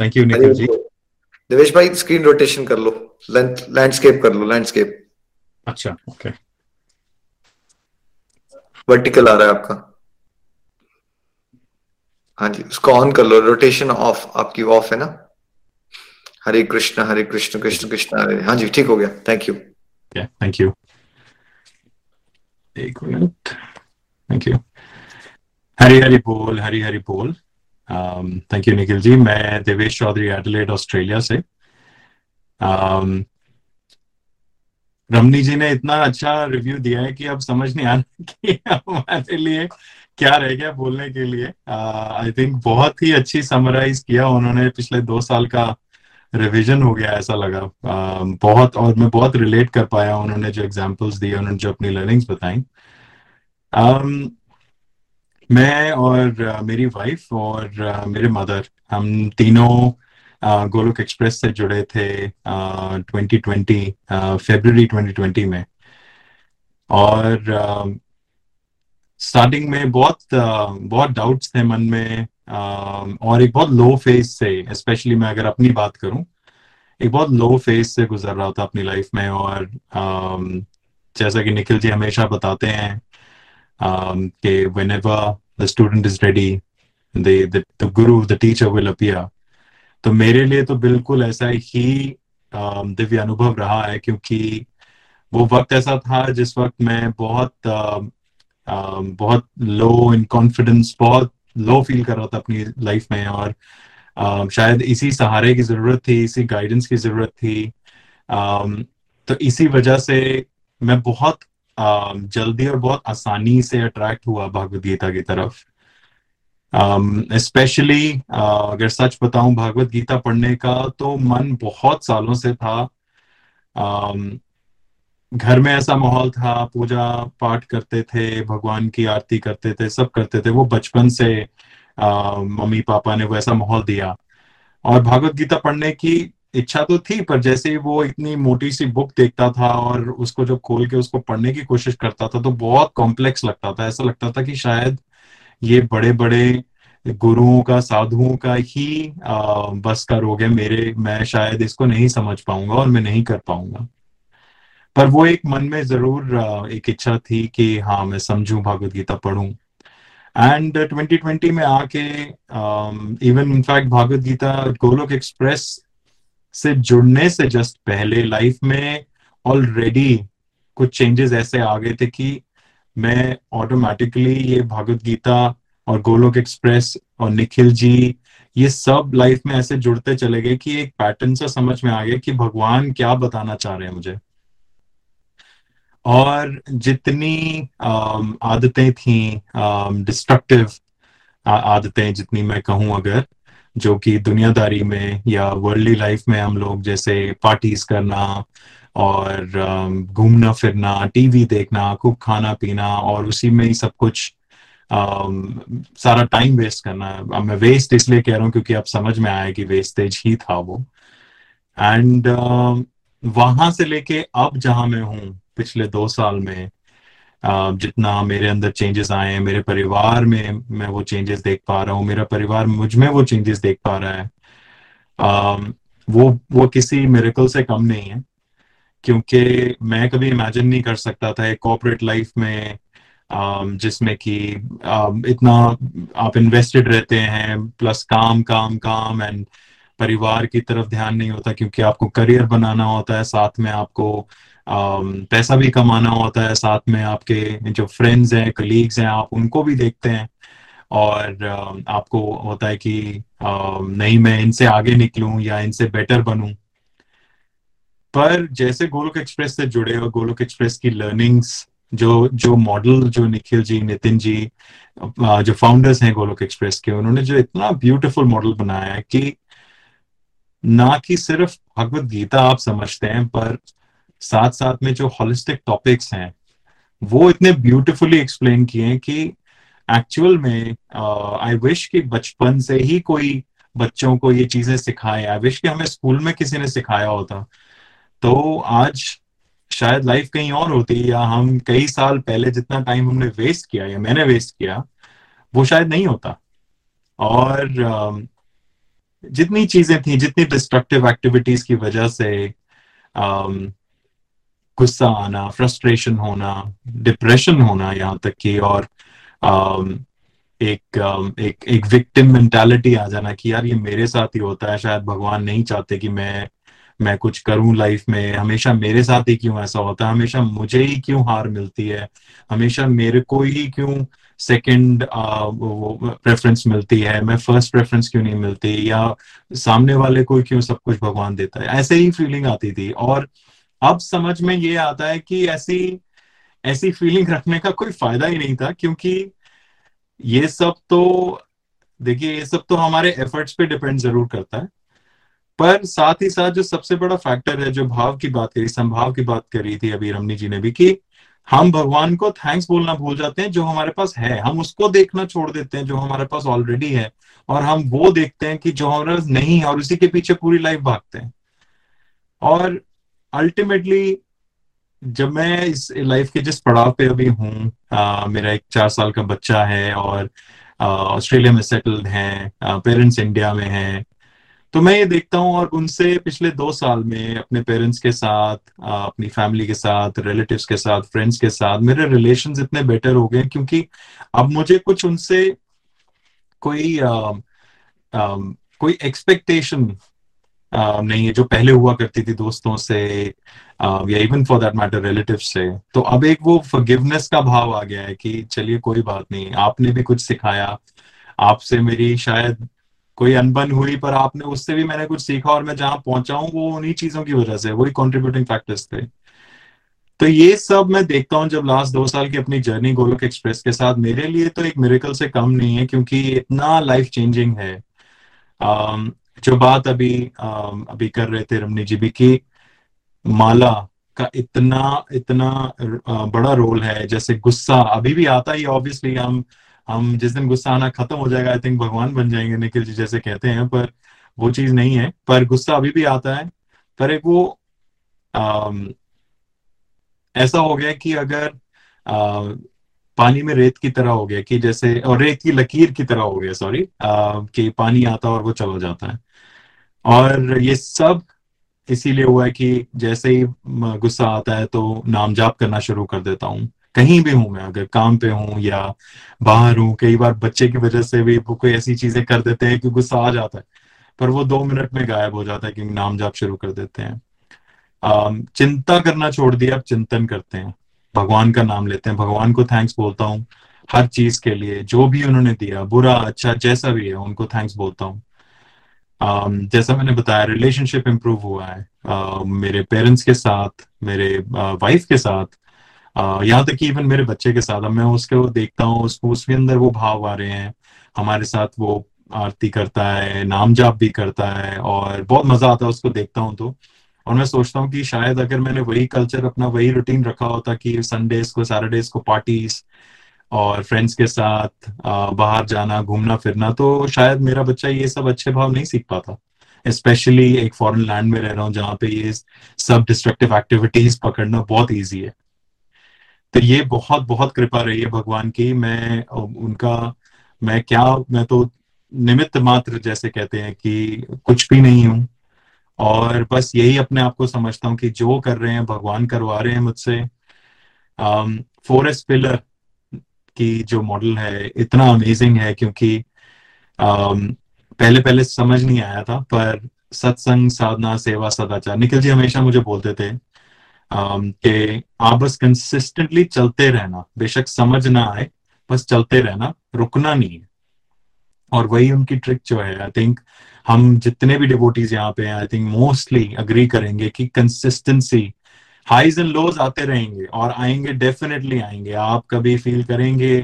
Thank you Nikhil ji. Devesh भाई स्क्रीन रोटेशन कर लो। लैंडस्केप कर लो लैंडस्केप अच्छा ओके वर्टिकल आ रहा है आपका। हाँ जी उसको ऑन कर लो। रोटेशन ऑफ़ आपकी ऑफ़ है ना? हरे कृष्ण हरे कृष्ण कृष्ण कृष्ण हरे हाँ। जी ठीक हो गया। थैंक यू थैंक यू एक minute thank you Hari Hari बोल हरी हरी बोल थैंक यू निखिल जी मैं देवेश चौधरी एडलेड ऑस्ट्रेलिया से। Um, रमनी जी ने इतना अच्छा रिव्यू दिया है कि अब समझ नहीं आ रहा कि हमारे लिए क्या रह गया बोलने के लिए। आई uh, थिंक बहुत ही अच्छी समराइज किया उन्होंने पिछले दो साल का रिवीजन हो गया ऐसा लगा। Uh, बहुत और मैं बहुत रिलेट कर पाया उन्होंने जो एग्जांपल्स दिए उन्होंने जो अपनी लर्निंग्स बताई। Um, मैं और uh, मेरी वाइफ और uh, मेरे मदर हम तीनों गोलोक एक्सप्रेस से जुड़े थे ट्वेंटी ट्वेंटी फेब्रवरी 2020 में। और स्टार्टिंग में बहुत बहुत डाउट्स थे मन में। और एक बहुत लो फ़ेज़ से स्पेशली मैं अगर अपनी बात करूँ, एक बहुत लो फ़ेज़ से गुजर रहा था अपनी लाइफ में और जैसा कि निखिल जी हमेशा बताते हैं कि whenever the student is ready guru the teacher will appear तो मेरे लिए तो बिल्कुल ऐसा ही दिव्य अनुभव रहा है क्योंकि वो वक्त ऐसा था जिस वक्त मैं बहुत बहुत लो इन कॉन्फिडेंस बहुत लो फील कर रहा था अपनी लाइफ में और शायद इसी सहारे की ज़रूरत थी इसी गाइडेंस की ज़रूरत थी। तो इसी वजह से मैं बहुत जल्दी और बहुत आसानी से अट्रैक्ट हुआ भगवत गीता की तरफ़। स्पेशली um, uh, अगर सच बताऊँ भागवत गीता पढ़ने का तो मन बहुत सालों से था। Um, घर में ऐसा माहौल था पूजा पाठ करते थे भगवान की आरती करते थे सब करते थे। वो बचपन से मम्मी पापा ने वो ऐसा माहौल दिया। और भागवत गीता पढ़ने की इच्छा तो थी पर जैसे वो इतनी मोटी सी बुक देखता था और उसको जब खोल के उसको पढ़ने की कोशिश करता था तो बहुत कॉम्प्लेक्स लगता था। ऐसा लगता था कि शायद ये बड़े बड़े गुरुओं का साधुओं का ही आ, बस का रोग है। मेरे मैं शायद इसको नहीं समझ पाऊँगा और मैं नहीं कर पाऊँगा। पर वो एक मन में ज़रूर एक इच्छा थी कि हाँ मैं समझू, भगवत गीता पढ़ू। एंड 2020 में आके even in fact Bhagavad Gita Golok express से जुड़ने से जस्ट पहले लाइफ में ऑलरेडी कुछ चेंजेस ऐसे आ गए थे कि मैं ऑटोमेटिकली ये भागवत गीता और गोलोक एक्सप्रेस और निखिल जी, ये सब लाइफ में ऐसे जुड़ते चले गए कि एक पैटर्न सा समझ में आ गया कि भगवान क्या बताना चाह रहे हैं मुझे। और जितनी आदतें थी डिस्ट्रक्टिव आदतें जितनी मैं कहूँ अगर जो कि दुनियादारी में या वर्ल्डली लाइफ में हम लोग जैसे पार्टीज़ करना और घूमना फिरना टीवी देखना खूब खाना पीना और उसी में ही सब कुछ um, सारा टाइम वेस्ट करना। अब मैं वेस्ट इसलिए कह रहा हूँ क्योंकि अब समझ में आया कि वेस्टेज ही था वो। एंड uh, वहाँ से लेके अब जहाँ मैं हूँ पिछले दो साल में uh, जितना मेरे अंदर चेंजेस आए हैं मेरे परिवार में मैं वो चेंजेस देख पा रहा हूँ मेरा परिवार मुझमें वो चेंजेस देख पा रहा है। uh, वो वो किसी मेरेकल से कम नहीं है क्योंकि मैं कभी इमेजिन नहीं कर सकता था एक कॉर्पोरेट लाइफ में Um, जिसमें कि um, इतना आप इन्वेस्टेड रहते हैं प्लस काम काम काम एंड परिवार की तरफ़ ध्यान नहीं होता क्योंकि आपको करियर बनाना होता है साथ में आपको um, पैसा भी कमाना होता है साथ में आपके जो फ्रेंड्स हैं कलीग्स हैं, आप उनको भी देखते हैं। और आपको होता है कि नहीं, मैं इनसे आगे निकलूं या इनसे बेटर बनूं। पर जैसे गोलोक एक्सप्रेस से जुड़े और गोलोक एक्सप्रेस की लर्निंग्स जो जो मॉडल जो निखिल जी, नितिन जी जो फाउंडर्स हैं गोलोक एक्सप्रेस के, उन्होंने जो इतना ब्यूटीफुल मॉडल बनाया है कि ना कि सिर्फ़ भगवत गीता आप समझते हैं, पर साथ साथ में जो हॉलिस्टिक टॉपिक्स हैं वो इतने ब्यूटिफुली एक्सप्लेन किए हैं कि एक्चुअल में आई uh, विश कि बचपन से ही कोई बच्चों को ये चीज़ें सिखाए। आई विश कि हमें स्कूल में किसी ने सिखाया होता। तो आज शायद लाइफ कहीं और होती या हम कई साल पहले जितना टाइम हमने वेस्ट किया या मैंने वेस्ट किया वो शायद नहीं होता। और uh, जितनी चीज़ें थी जितनी डिस्ट्रक्टिव एक्टिविटीज़ की वजह से um, गुस्सा आना फ्रस्ट्रेशन होना डिप्रेशन होना यहाँ तक कि और um, एक um, एक एक विक्टिम मेंटालिटी आ जाना कि यार ये मेरे साथ ही होता है शायद भगवान नहीं चाहते कि मैं मैं कुछ करूँ लाइफ में। हमेशा मेरे साथ ही क्यों ऐसा होता है? हमेशा मुझे ही क्यों हार मिलती है? हमेशा मेरे को ही क्यों सेकंड प्रेफरेंस मिलती है? मैं फ़र्स्ट प्रेफरेंस क्यों नहीं मिलती? या सामने वाले को क्यों सब कुछ भगवान देता है? ऐसे ही फीलिंग आती थी। और अब समझ में ये आता है कि ऐसी ऐसी फीलिंग रखने का कोई फ़ायदा ही नहीं था, क्योंकि ये सब तो देखिए, ये सब तो हमारे एफर्ट्स पे डिपेंड ज़रूर करता है। पर साथ ही साथ जो सबसे बड़ा फैक्टर है, जो भाव की बात करी, संभाव की बात करी थी अभी रमनी जी ने भी, कि हम भगवान को थैंक्स बोलना भूल जाते हैं, जो हमारे पास है। हम उसको देखना छोड़ देते हैं, जो हमारे पास ऑलरेडी है, और हम वो देखते हैं कि जो हमारे पास नहीं है, और उसी के पीछे पूरी लाइफ भागते हैं। और अल्टीमेटली जब मैं इस लाइफ के जिस पड़ाव पे अभी हूँ मेरा एक चार साल का बच्चा है और ऑस्ट्रेलिया में सेटल्ड हैं पेरेंट्स इंडिया में हैं तो मैं ये देखता हूँ और उनसे पिछले दो साल में अपने पेरेंट्स के साथ अपनी फैमिली के साथ रिलेटिव्स के साथ फ्रेंड्स के साथ मेरे रिलेशंस इतने बेटर हो गए क्योंकि अब मुझे कुछ उनसे कोई आ, आ, कोई एक्सपेक्टेशन नहीं है जो पहले हुआ करती थी दोस्तों से या even for that matter relative से तो अब एक वो फॉरगिवनेस का भाव आ गया है कि चलिए कोई बात नहीं, आपने भी कुछ सिखाया, आपसे मेरी शायद कोई अनबन हुई, पर आपने उससे भी मैंने कुछ सीखा और मैं जहाँ पहुँचा हूँ, वो उन्हीं चीज़ों की वजह से, वही कॉन्ट्रीब्यूटिंग फैक्टर्स थे। तो ये सब मैं देखता हूँ जब लास्ट दो साल की अपनी जर्नी गोलक एक्सप्रेस के साथ, मेरे लिए तो एक मेरेकल से कम नहीं है, क्योंकि इतना लाइफ चेंजिंग है। जो बात अभी अभी कर रहे थे रमनी जी भी की माला का इतना इतना बड़ा रोल है जैसे गुस्सा अभी भी आता ही ऑब्वियसली हम हम जिस दिन गुस्सा आना खत्म हो जाएगा आई थिंक भगवान बन जाएँगे निखिल जी जैसे कहते हैं पर वो चीज़ नहीं है पर गुस्सा अभी भी आता है पर एक वो आ, ऐसा हो गया कि अगर आ, पानी में रेत की तरह हो गया कि जैसे और रेत की लकीर की तरह हो गया सॉरी कि पानी आता और वो चला जाता है। और ये सब इसीलिए हुआ है कि जैसे ही गुस्सा आता है तो नाम जाप करना शुरू कर देता हूँ। कहीं भी हूँ मैं, अगर काम पे हूँ या बाहर हूँ, कई बार बच्चे की वजह से भी वो कोई ऐसी चीज़ें कर देते हैं कि गुस्सा आ जाता है, पर वो दो मिनट में गायब हो जाता है कि नाम जाप शुरू कर देते हैं। चिंता करना छोड़ दिया, अब चिंतन करते हैं। भगवान का नाम लेते हैं। भगवान को थैंक्स बोलता हूँ हर चीज़ के लिए, जो भी उन्होंने दिया, बुरा अच्छा जैसा भी है, उनको थैंक्स बोलता हूँ। जैसा मैंने बताया रिलेशनशिप इम्प्रूव हुआ है। Uh, मेरे पेरेंट्स के साथ मेरे वाइफ uh, के साथ यहाँ तक कि इवन मेरे बच्चे के साथ मैं उसके वो देखता हूँ उसको उसके अंदर वो भाव आ रहे हैं। हमारे साथ वो आरती करता है नाम जाप भी करता है और बहुत मज़ा आता है उसको देखता हूँ तो। और मैं सोचता हूँ कि शायद अगर मैंने वही कल्चर अपना वही रूटीन रखा होता कि संडेज को सैटरडेज को पार्टीज़ और फ्रेंड्स के साथ बाहर जाना, घूमना, फिरना तो शायद मेरा बच्चा ये सब अच्छे भाव नहीं सीख पाता। स्पेशली एक फॉरेन लैंड में रह रहा हूँ जहाँ पे ये सब डिस्ट्रक्टिव एक्टिविटीज़ पकड़ना बहुत ईजी है। तो ये बहुत बहुत कृपा रही है भगवान की। मैं उनका, मैं क्या, मैं तो निमित्त मात्र जैसे कहते हैं कि कुछ भी नहीं हूँ। और बस यही अपने आप को समझता हूँ कि जो कर रहे हैं, भगवान करवा रहे हैं मुझसे। फॉरेस्ट पिलर की जो मॉडल है इतना अमेजिंग है क्योंकि um, पहले पहले समझ नहीं आया था पर सत्संग साधना सेवा सदाचार निखिल जी हमेशा मुझे बोलते थे Um, कि आप बस कंसिस्टेंटली चलते रहना बेशक समझ ना आए बस चलते रहना रुकना नहीं है। और वही उनकी ट्रिक जो है आई थिंक हम जितने भी डिवोटीज यहाँ पे हैं आई थिंक मोस्टली अग्री करेंगे कि कंसिस्टेंसी हाईज एंड लोज आते रहेंगे और आएँगे डेफिनेटली आएँगे। आप कभी फील करेंगे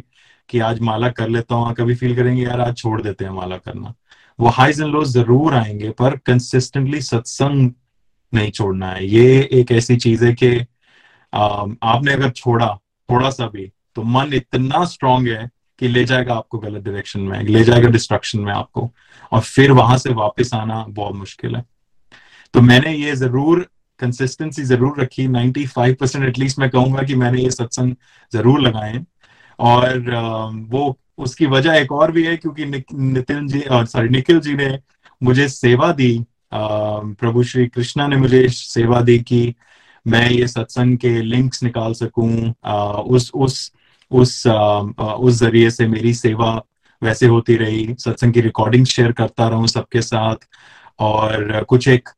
कि आज माला कर लेता हूँ, कभी फील करेंगे, यार, आज छोड़ देते हैं माला करना। वो हाईज एंड लोज ज़रूर आएँगे, पर कंसिस्टेंटली सत्संग नहीं छोड़ना है। ये एक ऐसी चीज़ है कि आपने अगर छोड़ा, थोड़ा सा भी तो मन इतना स्ट्रांग है कि ले जाएगा आपको गलत डायरेक्शन में, ले जाएगा डिस्ट्रक्शन में आपको। और फिर वहाँ से वापस आना बहुत मुश्किल है। तो मैंने ये ज़रूर कंसिस्टेंसी ज़रूर रखी 95 परसेंट एटलीस्ट मैं कहूँगा कि मैंने ये सत्संग ज़रूर लगाए और वो, उसकी वजह एक और भी है क्योंकि नितिन जी सॉरी निखिल जी ने मुझे सेवा दी। प्रभु श्री कृष्णा ने मुझे सेवा दी कि मैं ये सत्संग के लिंक्स निकाल सकूँ। उस उस उस उस ज़रिए से मेरी सेवा वैसे होती रही। सत्संग की रिकॉर्डिंग शेयर करता रहूँ सबके साथ। और कुछ एक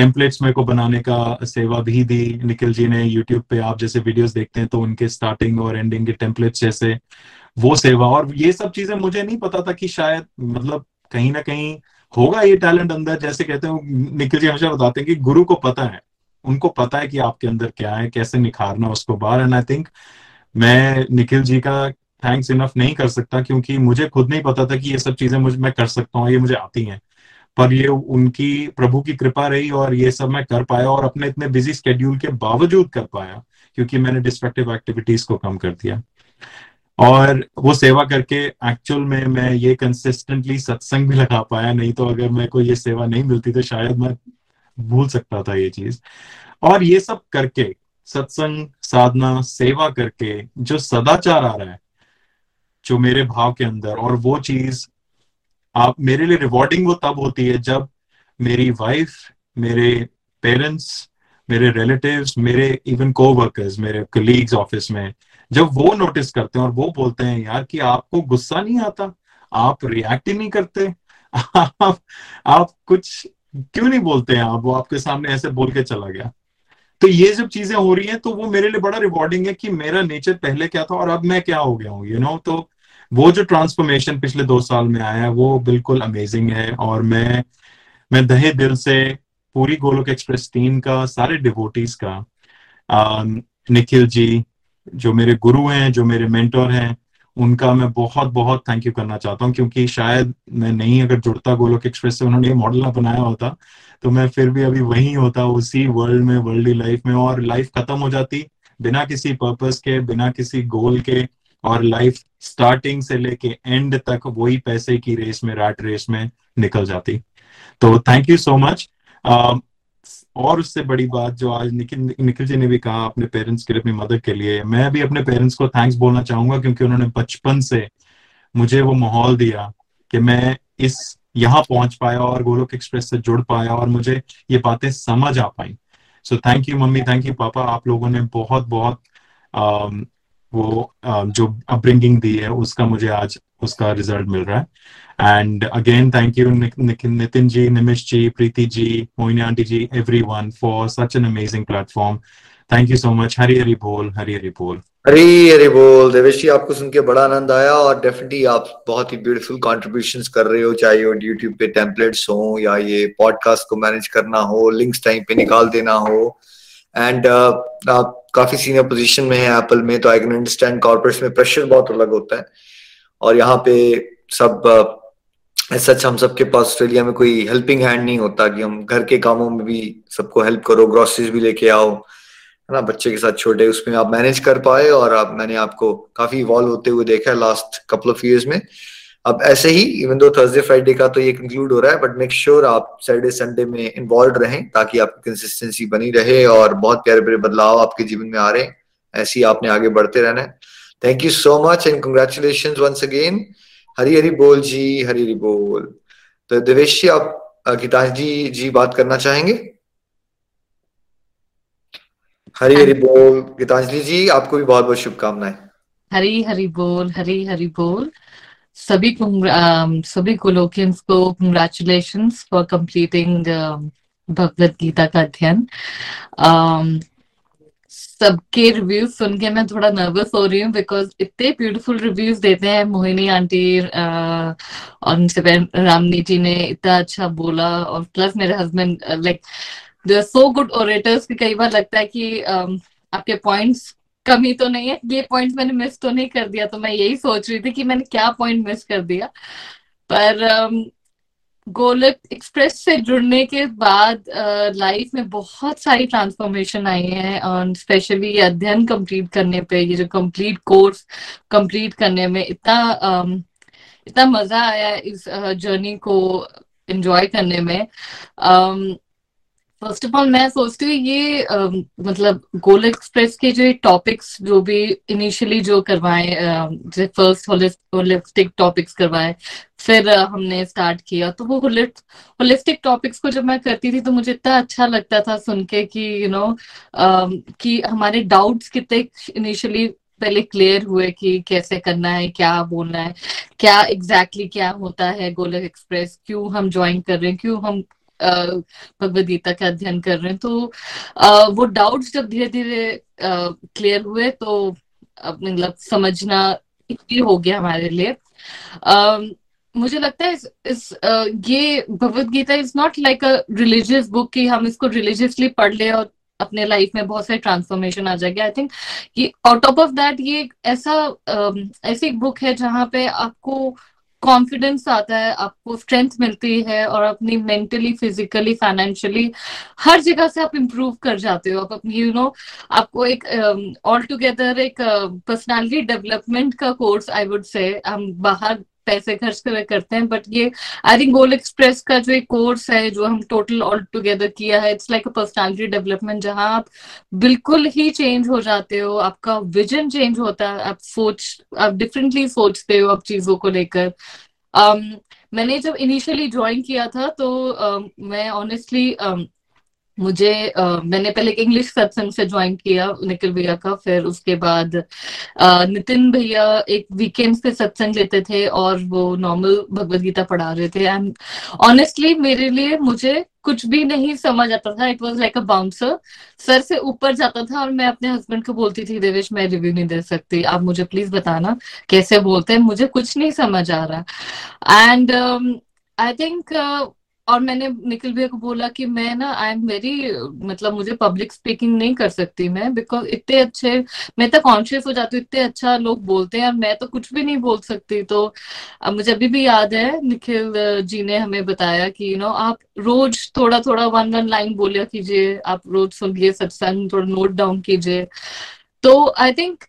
टेम्पलेट्स मेरे को बनाने का सेवा भी दी निखिल जी ने यूट्यूब पे। आप जैसे वीडियोस देखते हैं तो उनके स्टार्टिंग और एंडिंग के टेम्पलेट्स जैसे वो सेवा। और ये सब चीज़ें मुझे नहीं पता था कि शायद मतलब कहीं ना कहीं होगा ये टैलेंट अंदर। जैसे कहते हैं, निखिल जी हमेशा बताते हैं कि गुरु को पता है। उनको पता है कि आपके अंदर क्या है, कैसे निखारना उसको बाहर एंड आई थिंक मैं निखिल जी का थैंक्स इनफ नहीं कर सकता क्योंकि मुझे खुद नहीं पता था कि ये सब चीज़ें मुझे, मैं कर सकता हूँ, ये मुझे आती हैं। पर ये उनकी प्रभु की कृपा रही और ये सब मैं कर पाया और अपने इतने बिज़ी स्केड्यूल के बावजूद कर पाया, क्योंकि मैंने डिस्ट्रक्टिव एक्टिविटीज़ को कम कर दिया। और वो सेवा करके एक्चुअल में मैं ये कंसिस्टेंटली सत्संग भी लगा पाया, नहीं तो अगर मेरे को ये सेवा नहीं मिलती तो शायद मैं भूल सकता था ये चीज़। और ये सब करके, सत्संग, साधना, सेवा करके जो सदाचार आ रहा है, जो मेरे भाव के अंदर, और वो चीज़ आप मेरे लिए रिवॉर्डिंग वो तब होती है जब मेरी वाइफ मेरे पेरेंट्स मेरे रिलेटिव्स मेरे इवन को वर्कर्स मेरे कलीग्स ऑफ़िस में, जब वो नोटिस करते हैं और वो बोलते हैं, यार, कि आपको गुस्सा नहीं आता? आप रिएक्ट ही नहीं करते? आप आप कुछ क्यों नहीं बोलते हैं? आप वो आपके सामने ऐसे बोल के चला गया। तो ये जब चीज़ें हो रही हैं तो वो मेरे लिए बड़ा रिवॉर्डिंग है कि मेरा नेचर पहले क्या था और अब मैं क्या हो गया हूँ यू नो तो वो जो ट्रांसफॉर्मेशन पिछले दो साल में आया है वो बिल्कुल अमेजिंग है और मैं मैं दहे दिल से पूरी गोलोक एक्सप्रेस टीम का, सारे डिवोटीज का निखिल जी, जो मेरे गुरु हैं, जो मेरे मेंटर हैं, उनका मैं बहुत बहुत थैंक यू करना चाहता हूँ क्योंकि शायद मैं नहीं, अगर जुड़ता गोलोक एक्सप्रेस से, उन्होंने ये मॉडल ना बनाया होता तो मैं फिर भी अभी वही होता, उसी वर्ल्ड में वर्ल्ड लाइफ में और लाइफ खत्म हो जाती, बिना किसी पर्पस के, बिना किसी गोल के और लाइफ स्टार्टिंग से लेके एंड तक वही पैसे की रेस में रैट रेस में निकल जाती। तो थैंक यू सो मच और उससे बड़ी बात जो आज निखिल निखिल जी ने भी कहा अपने पेरेंट्स के लिए, अपनी मदद के लिए, मैं भी अपने पेरेंट्स को थैंक्स बोलना चाहूँगा क्योंकि उन्होंने बचपन से मुझे वो माहौल दिया कि मैं इस, यहाँ पहुँच पाया और गोलोक एक्सप्रेस से जुड़ पाया और मुझे ये बातें समझ आ पाई। So thank you mummy thank you papa, आप लोगों ने बहुत बहुत वो आ, जो अपब्रिंगिंग दी है उसका मुझे आज उसका रिज़ल्ट मिल रहा है And again, thank you, Nitin ji, Nimish ji, Preeti ji, Moini auntie ji, everyone for such an amazing platform. Thank you so much. Hari Hari Bol, Hari Hari Bol. हरी हरी बोल देवेश जी आपको सुन के बड़ा आनंद आया और डेफिनेटली आप बहुत ही ब्यूटीफुल कंट्रीब्यूशंस कर रहे हो चाहे वो यूट्यूब पे टेम्पलेट्स हो या ये पॉडकास्ट को मैनेज करना हो लिंक्स टाइम पे निकाल देना हो एंड uh, आप काफ़ी सीनियर पोजीशन में है एप्पल में तो आई कैन अंडरस्टैंड कॉर्पोरेट्स में प्रेशर बहुत अलग होता है। और यहाँ पे सब सच हम सबके पास ऑस्ट्रेलिया में कोई हेल्पिंग हैंड नहीं होता कि हम घर के कामों में भी सबको हेल्प करो ग्रोसरीज भी लेके आओ, है ना? बच्चे के साथ छोटे, उसमें आप मैनेज कर पाए और आप, मैंने आपको काफ़ी इवॉल्व होते हुए देखा है लास्ट कपल ऑफ़ ईयर्स में। अब ऐसे ही इवन दो थर्सडे फ्राइडे का तो ये कंक्लूड हो रहा है बट मेक श्योर आप सैटरडे संडे में इन्वॉल्व रहें ताकि आपकी कंसिस्टेंसी बनी रहे और बहुत प्यारे प्यारे बदलाव आपके जीवन में आ रहे हैं। ऐसे ही आपने आगे बढ़ते रहना है। Thank you so much and congratulation once again Hari Hari बोल जी हरी हरी बोल। तो देवेश जी आप गीतांजलि जी बात करना चाहेंगे? हरी हरी बोल। गीतांजलि जी आपको भी बहुत बहुत शुभकामनाएँ। हरी हरी बोल हरी हरी बोल। सभी सभी कोलोकियंस को congratulation for completing Bhagavad Gita का अध्ययन। सबके रिव्यूज़ सुन के मैं थोड़ा नर्वस हो रही हूँ बिकॉज़ इतने ब्यूटीफुल रिव्यूज़ देते हैं मोहिनी आंटी और उनसे रामनी जी ने इतना अच्छा बोला और प्लस मेरे husband like they are so good orators कि कई बार लगता है कि um, आपके पॉइंट्स कमी तो नहीं है, ये पॉइंट मैंने मिस तो नहीं कर दिया तो मैं यही सोच रही थी कि मैंने क्या पॉइंट मिस कर दिया। पर गोलक एक्सप्रेस से जुड़ने के बाद लाइफ में बहुत सारी ट्रांसफॉर्मेशन आई है और स्पेशली ये अध्ययन कंप्लीट करने पे, ये जो कंप्लीट कोर्स कंप्लीट करने में इतना इतना मज़ा आया इस जर्नी को एंजॉय करने में। फ़र्स्ट ऑफ़ ऑल मैं सोचती हूँ ये आ, मतलब गोल एक्सप्रेस के जो टॉपिक्स जो भी इनिशियली जो करवाए जैसे फ़र्स्ट होलिस्टिक टॉपिक्स करवाए फिर आ, हमने स्टार्ट किया तो वो होलिस्टिक टॉपिक्स को जब मैं करती थी तो मुझे इतना अच्छा लगता था सुन के कि यू you नो know, कि हमारे डाउट्स कितने इनिशियली पहले क्लियर हुए कि कैसे करना है क्या बोलना है क्या एग्जैक्टली exactly क्या होता है गोलक एक्सप्रेस क्यों हम ज्वाइन कर रहे हैं क्यों हम भगवद गीता का अध्ययन कर रहे हैं। तो आ, वो डाउट्स जब धीरे धीरे क्लियर हुए तो मतलब समझना इजी हो गया हमारे लिए। आ, मुझे लगता है इस, इस uh, ये Bhagavad Gita is not like a religious book कि हम इसको रिलीजियसली पढ़ ले और अपने लाइफ में बहुत सारे ट्रांसफॉर्मेशन आ जाएगी। आई थिंक ये और टॉप ऑफ़ दैट ये ऐसा ऐसी एक बुक है जहाँ पे आपको कॉन्फिडेंस आता है आपको स्ट्रेंथ मिलती है और अपनी मेंटली फिजिकली फाइनेंशियली हर जगह से आप इम्प्रूव कर जाते हो। आप अपनी यू नो आपको एक ऑल um, टुगेदर एक पर्सनालिटी uh, डेवलपमेंट का कोर्स आई वुड से हम बाहर पैसे खर्च कर करते हैं बट ये आई थिंक गोल एक्सप्रेस का जो एक कोर्स है जो हम टोटल ऑल टुगेदर किया है it's like a personality development जहाँ आप बिल्कुल ही चेंज हो जाते हो आपका विजन चेंज होता है आप सोच आप डिफरेंटली सोचते हो आप चीज़ों को लेकर। Um, मैंने जब इनिशियली ज्वाइन किया था तो uh, मैं ऑनेस्टली मुझे uh, मैंने पहले इंग्लिश सत्संग से ज्वाइन किया निखिल भैया का फिर उसके बाद नितिन भैया एक वीकेंड पे सत्संग लेते थे और वो नॉर्मल भगवत गीता पढ़ा रहे थे। एंड ऑनेस्टली मेरे लिए मुझे कुछ भी नहीं समझ आता था। It was like a bouncer sir से ऊपर जाता था और मैं अपने हस्बैंड को बोलती थी देवेश मैं रिव्यू नहीं दे सकती। आप मुझे प्लीज़ बताना कैसे बोलते हैं? मुझे कुछ नहीं समझ आ रहा। एंड आई थिंक और मैंने निखिल भैया को बोला कि मैं ना आई एम वेरी मतलब मुझे पब्लिक स्पीकिंग नहीं कर सकती मैं बिकॉज़ इतने अच्छे मैं तो कॉन्शियस हो जाती हूँ इतने अच्छा लोग बोलते हैं और मैं तो कुछ भी नहीं बोल सकती। तो अब मुझे अभी भी याद है निखिल जी ने हमें बताया कि यू नो आप रोज थोड़ा थोड़ा वन वन लाइन बोलिया कीजिए आप रोज सुनिए सत्संग थोड़ा नोट डाउन कीजिए। तो आई थिंक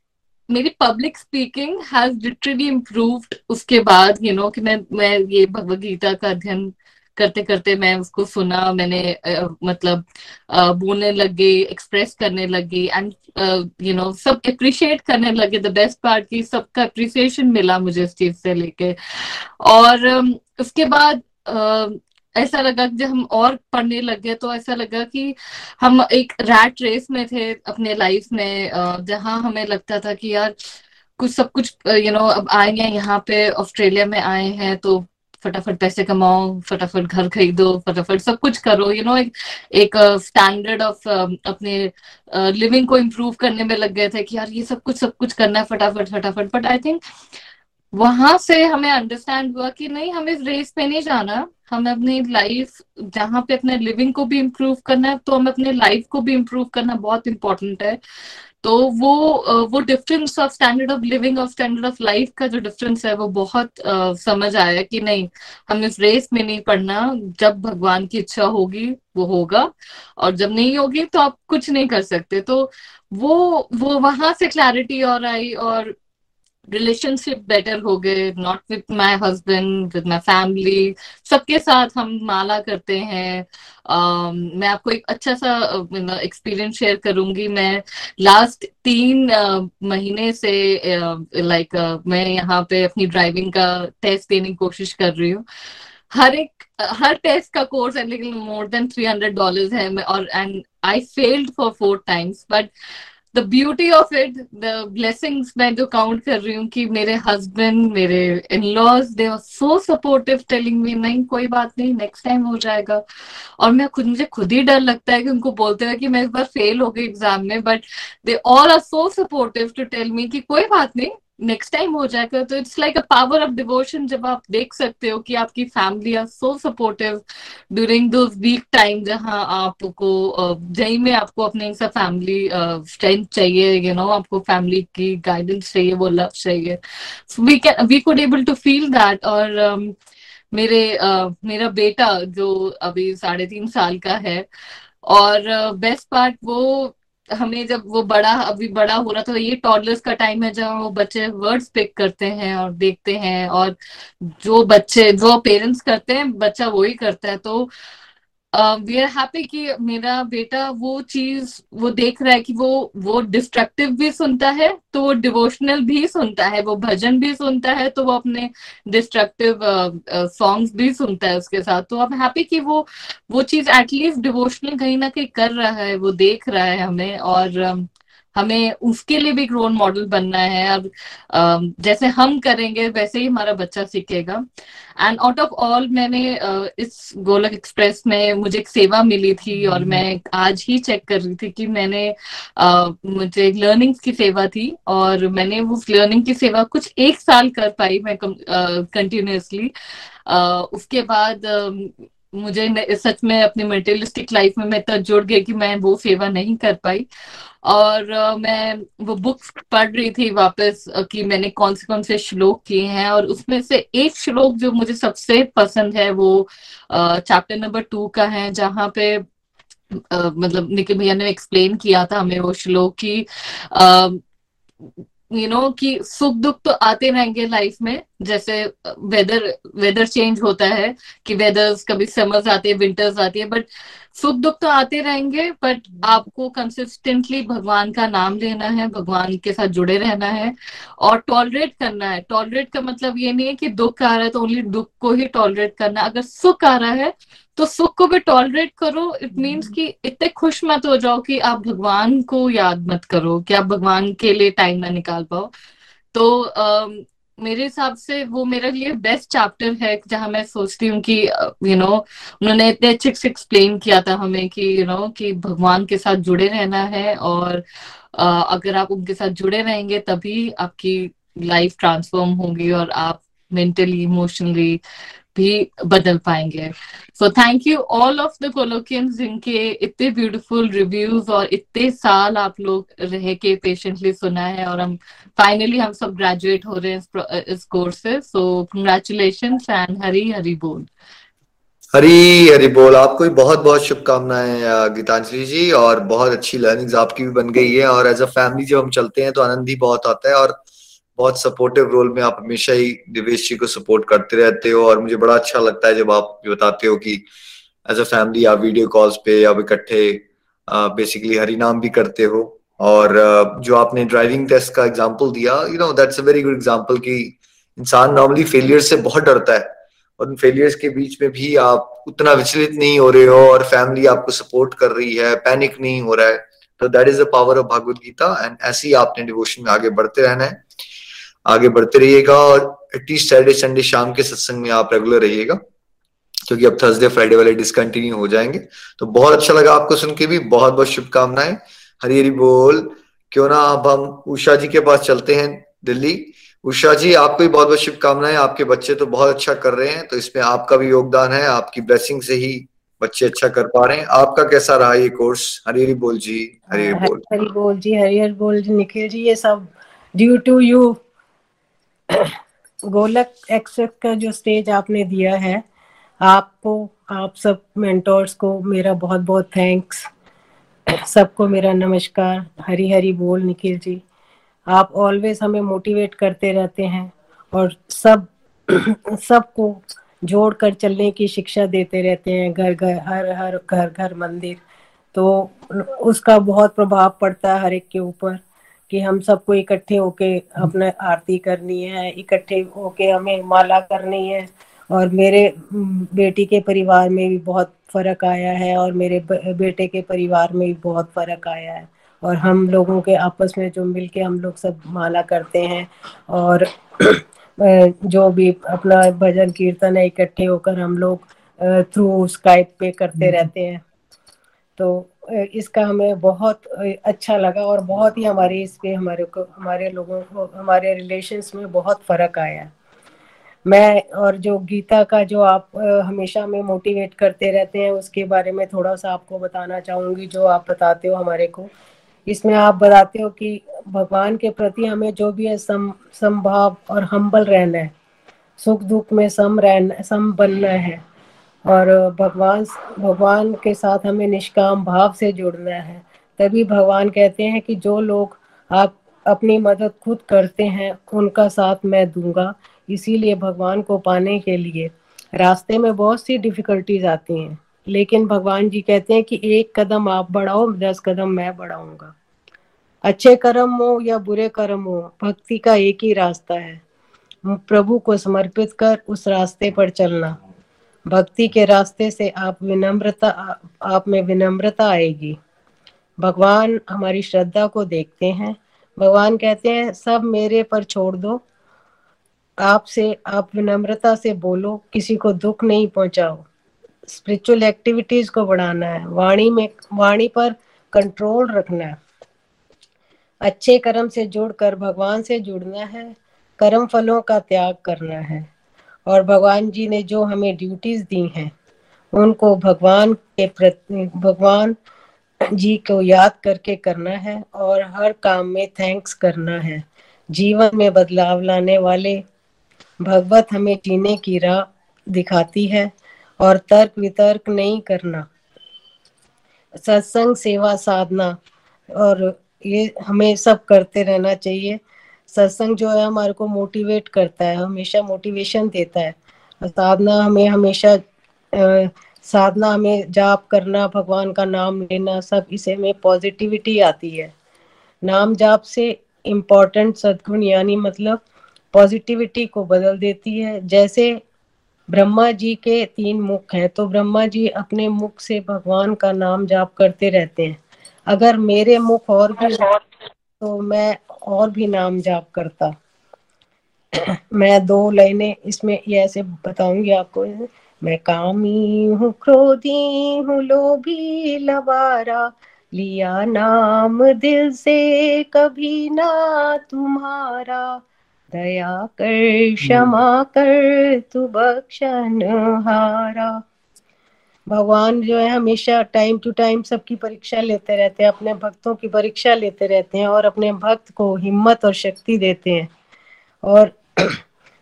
मेरी public speaking has literally improved उसके बाद यू you नो know, कि मैं मैं ये भगवत गीता का अध्ययन करते करते मैं उसको सुना मैंने uh, मतलब uh, बोलने लगे एक्सप्रेस करने लगी एंड यू नो सब अप्रिशिएट करने लगे। द बेस्ट पार्ट की सबका अप्रिसिएशन मिला मुझे इस चीज़ से लेके। और um, उसके बाद uh, ऐसा लगा कि जब हम और पढ़ने लगे तो ऐसा लगा कि हम एक रैट रेस में थे अपने लाइफ में जहाँ हमें लगता था कि यार कुछ सब कुछ यू नो अब आए हैं यहाँ पे ऑस्ट्रेलिया में आए हैं तो फटाफट पैसे कमाओ, फटाफट घर खरीदो, फटाफट सब कुछ करो यू नो एक एक स्टैंडर्ड ऑफ़ अपने लिविंग को इम्प्रूव करने में लग गए थे कि यार ये सब कुछ सब कुछ करना है, फटाफट फटाफट। बट आई थिंक वहाँ से हमें अंडरस्टैंड हुआ कि नहीं, हमें रेस पे नहीं जाना। हमें अपनी लाइफ जहाँ पे अपने लिविंग को भी इम्प्रूव करना है तो हमें अपने लाइफ को भी इम्प्रूव करना बहुत इंपॉर्टेंट है। तो वो वो difference of standard of living of standard of life का जो डिफरेंस है वो बहुत uh, समझ आया कि नहीं हम इस रेस में नहीं पढ़ना जब भगवान की इच्छा होगी वो होगा और जब नहीं होगी तो आप कुछ नहीं कर सकते। तो वो वो वहाँ से क्लैरिटी और आई और रिलेशनशिप बेटर हो गए not with my husband with my family सबके साथ हम माला करते हैं। uh, मैं आपको एक अच्छा सा एक्सपीरियंस शेयर करूँगी। मैं लास्ट तीन uh, महीने से लाइक uh, like, मैं यहाँ पे अपनी ड्राइविंग का टेस्ट देने की कोशिश कर रही हूँ। हर एक हर टेस्ट का कोर्स है लेकिन more than three hundred dollar है। और and I failed for four times but the beauty of it the blessings मैं जो काउंट कर रही हूँ कि मेरे हस्बैंड मेरे in laws they are so supportive telling me नहीं, कोई बात नहीं नेक्स्ट टाइम हो जाएगा. और मैं खुद, मुझे खुद ही डर लगता है कि उनको बोलते हुए कि मैं इस बार फेल हो गई एग्ज़ाम में but they all are so supportive to tell me कि कोई बात नहीं नेक्स्ट टाइम हो जाएगा तो it's like a power of devotion जब आप देख सकते हो कि आपकी family are so supportive during those week time जहाँ आपको जही में आपको अपने सा फैमिली स्ट्रेंथ चाहिए यू नो आपको फैमिली की गाइडेंस चाहिए वो लव चाहिए। We can we could able to feel that और um, मेरे uh, मेरा बेटा जो अभी साढ़े तीन साल का है और बेस्ट uh, पार्ट वो हमें जब वो बड़ा, अभी बड़ा हो रहा था ये टॉडलर्स का टाइम है जहाँ वो बच्चे वर्ड्स पिक करते हैं और देखते हैं और जो बच्चे, जो पेरेंट्स करते हैं, बच्चा वही करता है। तो वी आर हैप्पी कि मेरा बेटा वो चीज़, वो देख रहा है कि वो वो डिस्ट्रक्टिव भी सुनता है तो वो डिवोशनल भी सुनता है, वो भजन भी सुनता है तो वो अपने डिस्ट्रक्टिव सॉन्ग्स भी सुनता है उसके साथ। तो अब हैप्पी कि वो वो चीज़ एटलीस्ट डिवोशनल कहीं ना कहीं कर रहा है, वो देख रहा है हमें और हमें उसके लिए भी एक रोल मॉडल बनना है अब जैसे हम करेंगे वैसे ही हमारा बच्चा सीखेगा। एंड आउट ऑफ़ ऑल मैंने इस गोलक एक्सप्रेस में मुझे एक सेवा मिली थी और मैं आज ही चेक कर रही थी कि मैंने मुझे लर्निंग की सेवा थी और मैंने उस लर्निंग की सेवा कुछ एक साल कर पाई मैं कंटिन्यूसली उसके बाद मुझे सच में अपनी मटेरियलिस्टिक लाइफ में मैं इतना जुड़ गई कि मैं वो सेवा नहीं कर पाई। और मैं वो बुक्स पढ़ रही थी वापस कि मैंने कौन से कौन से श्लोक किए हैं और उसमें से एक श्लोक जो मुझे सबसे पसंद है वो चैप्टर नंबर टू का है, जहाँ पे मतलब निखिल भैया ने एक्सप्लेन किया था हमें वो श्लोक की यू नो कि सुख दुख तो आते रहेंगे लाइफ में, जैसे वेदर वेदर चेंज होता है, कि वेदर्स कभी समर्स आते हैं विंटर्स आती है बट सुख दुख तो आते रहेंगे बट आपको कंसिस्टेंटली भगवान का नाम लेना है भगवान के साथ जुड़े रहना है और टॉलरेट करना है। टॉलरेट का मतलब ये नहीं है कि दुख आ रहा है तो ओनली दुख को ही टॉलरेट करना अगर सुख आ रहा है तो सुख को भी टॉलरेट करो। इट मीन्स कि इतने खुश मत हो जाओ कि आप भगवान को याद मत करो कि आप भगवान के लिए टाइम ना निकाल पाओ। तो मेरे हिसाब से वो मेरे लिए बेस्ट चैप्टर है, जहाँ मैं सोचती हूँ कि यू नो उन्होंने इतने अच्छे से एक्सप्लेन किया था हमें कि यू नो कि भगवान के साथ जुड़े रहना है और अगर आप उनके साथ जुड़े रहेंगे तभी आपकी लाइफ ट्रांसफॉर्म होगी और आप मेंटली इमोशनली भी बदल पाएँगे। So thank you all of the Golokians जिनके इतने ब्यूटीफुल रिव्यूज़ और इतने साल आप लोग रह के पेशेंटली सुना है और हम फाइनली हम सब ग्रेजुएट हो रहे हैं इस कोर्स से। सो कंग्रेचुलेशन एंड हरी हरी बोल। हरी हरी बोल। आपको भी बहुत बहुत शुभकामनाएँ गीतांजलि जी, और बहुत अच्छी लर्निंग्स आपकी भी बन गई है। और एज अ फैमिली जब हम चलते हैं तो आनंद ही बहुत आता है। और बहुत सपोर्टिव रोल में आप हमेशा ही दिवेश जी को सपोर्ट करते रहते हो और मुझे बड़ा अच्छा लगता है जब आप बताते हो कि एज अ फैमिली आप वीडियो कॉल्स पे या इकट्ठे बेसिकली हरि नाम भी करते हो। और जो आपने ड्राइविंग टेस्ट का एग्ज़ाम्पल दिया you know that's a very good example कि इंसान नॉर्मली फेलियर से बहुत डरता है। और उन फेलियर्स के बीच में भी आप उतना विचलित नहीं हो रहे हो और फैमिली आपको सपोर्ट कर रही है पैनिक नहीं हो रहा है। तो that is the power of Bhagwat Gita and ऐसे ही आपने डिवोशन में आगे बढ़ते रहना है। आगे बढ़ते रहिएगा और एटलीस्ट सैटरडे संडे शाम के सत्संग में आप रेगुलर रहिएगा क्योंकि अब थर्सडे फ्राइडे वाले डिसकंटिन्यू हो जाएँगे। तो बहुत अच्छा लगा आपको सुन के भी बहुत बहुत शुभकामनाएँ। हरी हरी बोल। क्यों ना अब हम उषा जी के पास चलते हैं दिल्ली। उषा जी आपको भी बहुत बहुत शुभकामनाएँ आपके बच्चे तो बहुत अच्छा कर रहे हैं तो इसमें आपका भी योगदान है आपकी ब्लेसिंग से ही बच्चे अच्छा कर पा रहे हैं। आपका कैसा रहा ये कोर्स हरी हरी बोल जी हरी हरी बोल। हरी बोल जी हरी हरी बोल जी निखिल जी ये सब ड्यू टू यू गोलक एक्सेस का जो स्टेज आपने दिया है, आपको, आप सब मेंटोर्स को मेरा बहुत बहुत थैंक्स सबको मेरा नमस्कार हरी हरी बोल निखिल जी। आप ऑलवेज हमें मोटिवेट करते रहते हैं और सब, सबको जोड़ कर चलने की शिक्षा देते रहते हैं घर घर हर हर घर घर मंदिर। तो उसका बहुत प्रभाव पड़ता है हर एक के ऊपर। कि हम सबको इकट्ठे होके अपने आरती करनी है इकट्ठे होके हमें माला करनी है। और मेरे बेटी के परिवार में भी बहुत फ़र्क आया है और मेरे बेटे के परिवार में भी बहुत फ़र्क आया है। और हम लोगों के आपस में जो मिल के हम लोग सब माला करते हैं और जो भी अपना भजन कीर्तन है इकट्ठे होकर हम लोग थ्रू स्काइप पे करते हम्म। रहते हैं। तो इसका हमें बहुत अच्छा लगा और बहुत ही हमारे इस पे हमारे को, हमारे लोगों को, हमारे रिलेशंस में बहुत फ़र्क आया। मैं और जो गीता का जो आप हमेशा में मोटिवेट करते रहते हैं, उसके बारे में थोड़ा सा आपको बताना चाहूँगी, जो आप बताते हो हमारे को। इसमें आप बताते हो कि भगवान के प्रति हमें जो भी है सम, संभाव और हम्बल रहना है। सुख दुख में सम रहना, सम बनना है। और भगवान भगवान के साथ हमें निष्काम भाव से जुड़ना है। तभी भगवान कहते हैं कि जो लोग आप अपनी मदद खुद करते हैं, उनका साथ मैं दूँगा। इसीलिए भगवान को पाने के लिए रास्ते में बहुत सी डिफिकल्टीज आती हैं। लेकिन भगवान जी कहते हैं कि एक कदम आप बढ़ाओ, दस कदम मैं बढ़ाऊँगा। अच्छे कर्म हो या बुरे कर्म हो, भक्ति का एक ही रास्ता है। प्रभु को समर्पित कर उस रास्ते पर चलना। भक्ति के रास्ते से आप विनम्रता, आप में विनम्रता आएगी। भगवान हमारी श्रद्धा को देखते हैं। भगवान कहते हैं, सब मेरे पर छोड़ दो। आपसे, आप विनम्रता से बोलो, किसी को दुख नहीं पहुंचाओ। स्पिरिचुअल एक्टिविटीज़ को बढ़ाना है। वाणी में, वाणी पर कंट्रोल रखना है। अच्छे कर्म से जुड़कर भगवान से जुड़ना है। कर्म फलों का त्याग करना है। और भगवान जी ने जो हमें ड्यूटीज़ दी हैं, उनको भगवान के प्रति, भगवान जी को याद करके करना है और हर काम में थैंक्स करना है। जीवन में बदलाव लाने वाले भगवत हमें जीने की राह दिखाती है और तर्क वितर्क नहीं करना। सत्संग, सेवा, साधना और ये हमें सब करते रहना चाहिए। सत्संग जो है हमारे को मोटिवेट करता है, हमेशा मोटिवेशन देता है। साधना हमें हमेशा साधना हमें जाप करना, भगवान का नाम लेना, सब इसे में पॉजिटिविटी आती है। नाम जाप से इम्पोर्टेंट सदगुण यानी मतलब पॉजिटिविटी को बदल देती है। जैसे ब्रह्मा जी के तीन मुख हैं तो ब्रह्मा जी अपने मुख से भगवान का नाम जाप करते रहते हैं। अगर मेरे मुख और भी तो मैं और भी नाम जाप करता। मैं दो लाइनें इसमें ऐसे बताऊँगी आपको। मैं कामी हूँ, क्रोधी हूँ, लोभी लबारा। लिया नाम दिल से, कभी ना तुम्हारा। दया कर, क्षमा कर, तू बख्शन हारा भगवान जो है हमेशा टाइम टू टाइम सबकी परीक्षा लेते रहते हैं, अपने भक्तों की परीक्षा लेते रहते हैं और अपने भक्त को हिम्मत और शक्ति देते हैं। और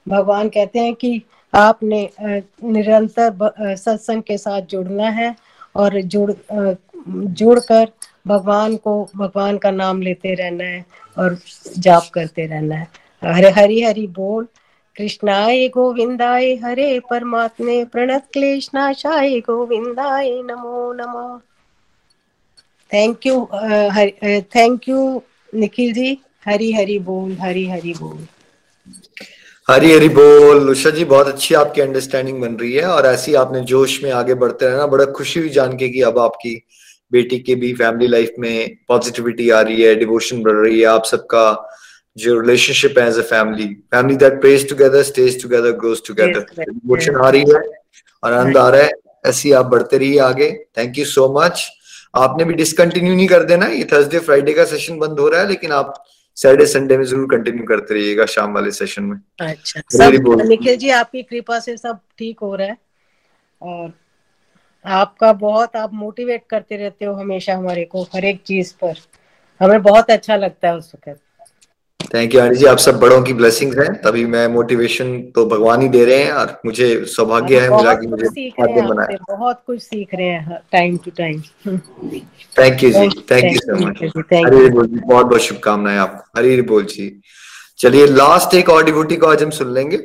भगवान कहते हैं कि आपने निरंतर सत्संग के साथ जुड़ना है और जुड़ जुड़कर भगवान को, भगवान का नाम लेते रहना है और जाप करते रहना है। हरे, हरी हरी बोल। कृष्णाय गोविंदाय हरे परमात्मे प्रणत क्लेश नाशाय गोविंदाय नमो नमः। Thank you thank you Nikhil ji Hari Hari बोल हरी हरी बोल। हरी हरी बोल। उषा जी, बहुत अच्छी आपकी अंडरस्टैंडिंग बन रही है और ऐसी आपने जोश में आगे बढ़ते रहना, बड़ा खुशी हुई जान के कि अब आपकी बेटी के भी फैमिली लाइफ में पॉजिटिविटी आ रही है डिवोशन बढ़ रही है, आप सबका जो रिलेशनशिप है as a family family that prays together stays together grows together devotion आ रही है और आनंद आ रहा है ऐसी आप बढ़ते रहिए आगे थैंक यू सो मच आपने भी डिसकंटिन्यू नहीं कर देना ये थर्सडे फ्राइडे का सेशन बंद हो रहा है लेकिन आप सैटरडे संडे में ज़रूर कंटिन्यू करते रहिएगा शाम वाले सेशन में अच्छा सब निखिल जी आपकी कृपा से सब ठीक हो रहा है। और आपका बहुत आप मोटिवेट करते रहते हो हमेशा हमारे को हर एक चीज़ पर। हमें बहुत अच्छा लगता है उस वक्त। थैंक यू हरी जी आप सब बड़ों की ब्लेसिंग्स हैं। तभी मैं मोटिवेशन तो भगवान ही दे रहे हैं और मुझे सौभाग्य है मिला कि मुझे बनाया। बहुत कुछ सीख रहे हैं time to time thank you ji thank you so much Hari बोल जी बहुत बहुत शुभकामनाएँ आपको। हरी बोल जी चलिए लास्ट एक और डिवोटी को आज हम सुन लेंगे।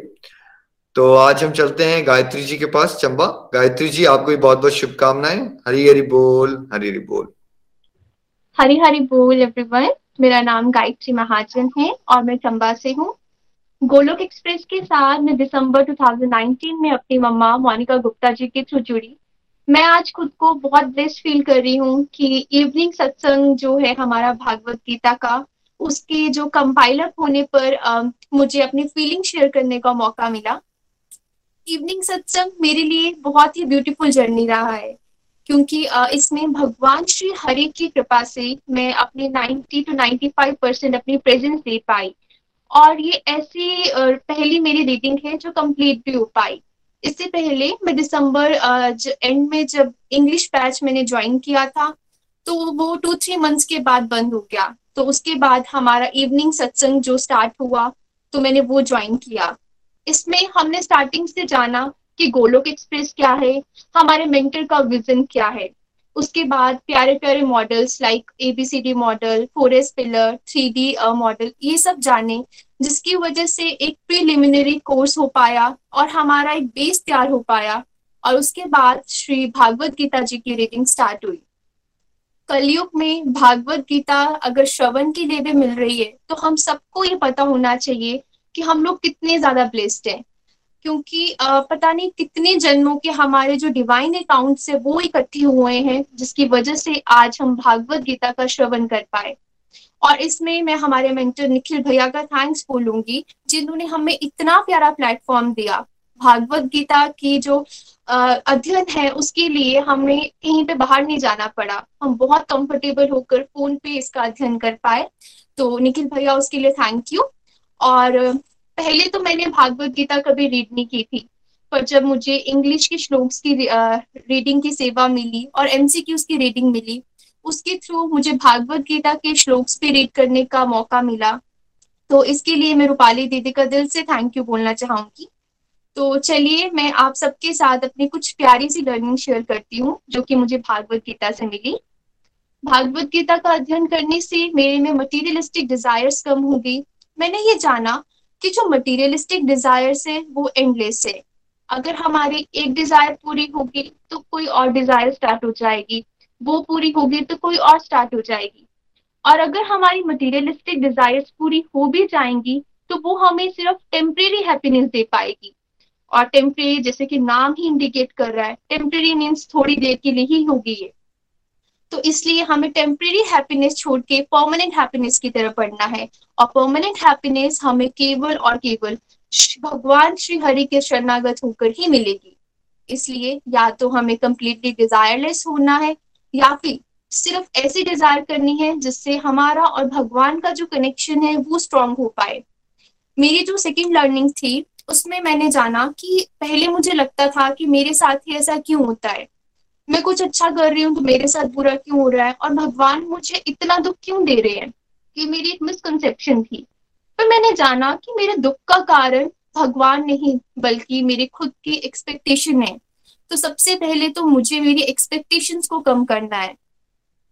तो आज हम चलते हैं गायत्री जी के पास चंबा। गायत्री जी आपको भी बहुत बहुत शुभकामनाएँ। हरी हरी बोल हरी हरी बोल हरी हरी बोल एवरीवन मेरा नाम गायत्री महाजन है और मैं चंबा से हूँ। गोलोक एक्सप्रेस के साथ मैं दिसंबर 2019 में अपनी मम्मा मोनिका गुप्ता जी के थ्रू जुड़ी। मैं आज खुद को बहुत ब्लेस्ड फील कर रही हूँ कि इवनिंग सत्संग जो है हमारा भागवत गीता का उसके जो कंपाइलर होने पर आ, मुझे अपनी फीलिंग शेयर करने का मौका मिला। इवनिंग सत्संग मेरे लिए बहुत ही ब्यूटीफुल जर्नी रहा है। क्योंकि इसमें भगवान श्री हरि की कृपा से मैं अपने 90 टू 95 परसेंट अपनी प्रेजेंस दे पाई। और ये ऐसी पहली मेरी रीडिंग है जो कंप्लीट भी हो पाई। इससे पहले मैं दिसंबर एंड में जब इंग्लिश बैच मैंने ज्वाइन किया था तो वो टू थ्री मंथ्स के बाद बंद हो गया। तो उसके बाद हमारा इवनिंग सत्संग जो स्टार्ट हुआ तो मैंने वो ज्वाइन किया। इसमें हमने स्टार्टिंग से जाना कि गोलोक एक्सप्रेस क्या है, हमारे मेंटर का विजन क्या है। उसके बाद प्यारे प्यारे models like A B C D model four S pillar three D model ये सब जाने, जिसकी वजह से एक प्रीलिमिनरी कोर्स हो पाया और हमारा एक बेस तैयार हो पाया। और उसके बाद श्री भागवत गीता जी की रीडिंग स्टार्ट हुई। कलयुग में भागवत गीता अगर श्रवण के लिए भी मिल रही है तो हम सबको ये पता होना चाहिए कि हम लोग कितने ज़्यादा ब्लेस्ड हैं। क्योंकि पता नहीं कितने जन्मों के हमारे जो डिवाइन अकाउंट से वो इकट्ठे हुए हैं, जिसकी वजह से आज हम भागवत गीता का श्रवण कर पाए। और इसमें मैं हमारे मेंटर निखिल भैया का थैंक्स बोलूँगी, जिन्होंने हमें इतना प्यारा प्लेटफॉर्म दिया। भागवत गीता की जो अध्ययन है, उसके लिए हमें कहीं पे बाहर नहीं जाना पड़ा। हम बहुत कंफर्टेबल होकर फ़ोन पे इसका अध्ययन कर पाए। तो निखिल भैया, उसके लिए थैंक यू और पहले तो मैंने भागवत गीता कभी रीड नहीं की थी, पर जब मुझे इंग्लिश के श्लोक्स की रीडिंग की सेवा मिली और एमसीक्यूज की रीडिंग मिली, उसके थ्रू मुझे भागवत गीता के श्लोक्स पे रीड करने का मौका मिला। तो इसके लिए मैं रूपाली दीदी का दिल से थैंक यू बोलना चाहूँगी। तो चलिए मैं आप सबके साथ अपनी कुछ प्यारी सी लर्निंग शेयर करती हूँ, जो कि मुझे भागवत गीता से मिली। भागवत गीता का अध्ययन करने से मेरे में मटीरियलिस्टिक डिजायर्स कम हो गई। मैंने ये जाना कि जो मटीरियलिस्टिक डिजायर्स है, वो एंडलेस है। अगर हमारी एक डिज़ायर पूरी होगी तो कोई और डिज़ायर स्टार्ट हो जाएगी। वो पूरी होगी तो कोई और स्टार्ट हो जाएगी। और अगर हमारी मटीरियलिस्टिक डिजायर्स पूरी हो भी जाएँगी तो वो हमें सिर्फ़ टेम्परेरी हैप्पीनेस दे पाएगी। और टेम्परेरी जैसे कि नाम ही इंडिकेट कर रहा है टेम्परेरी मीन्स थोड़ी देर के लिए ही होगी ये। तो इसलिए हमें टेम्परेरी हैप्पीनेस छोड़ के परमानेंट हैप्पीनेस की तरफ़ बढ़ना है। और परमानेंट हैप्पीनेस हमें केवल और केवल भगवान श्री हरि के शरणागत होकर ही मिलेगी। इसलिए या तो हमें कंप्लीटली डिजायरलेस होना है, या फिर सिर्फ़ ऐसी डिज़ायर करनी है जिससे हमारा और भगवान का जो कनेक्शन है वो स्ट्रांग हो पाए। मेरी जो सेकेंड लर्निंग थी, उसमें मैंने जाना कि पहले मुझे लगता था कि मेरे साथ ही ऐसा क्यों होता है। मैं कुछ अच्छा कर रही हूँ तो मेरे साथ बुरा क्यों हो रहा है? और भगवान मुझे इतना दुख क्यों दे रहे हैं कि मेरी एक मिसकंसेप्शन थी? पर मैंने जाना कि मेरे दुख का कारण भगवान नहीं, बल्कि मेरे खुद की एक्सपेक्टेशन है। तो सबसे पहले तो मुझे मेरी एक्सपेक्टेशंस को कम करना है।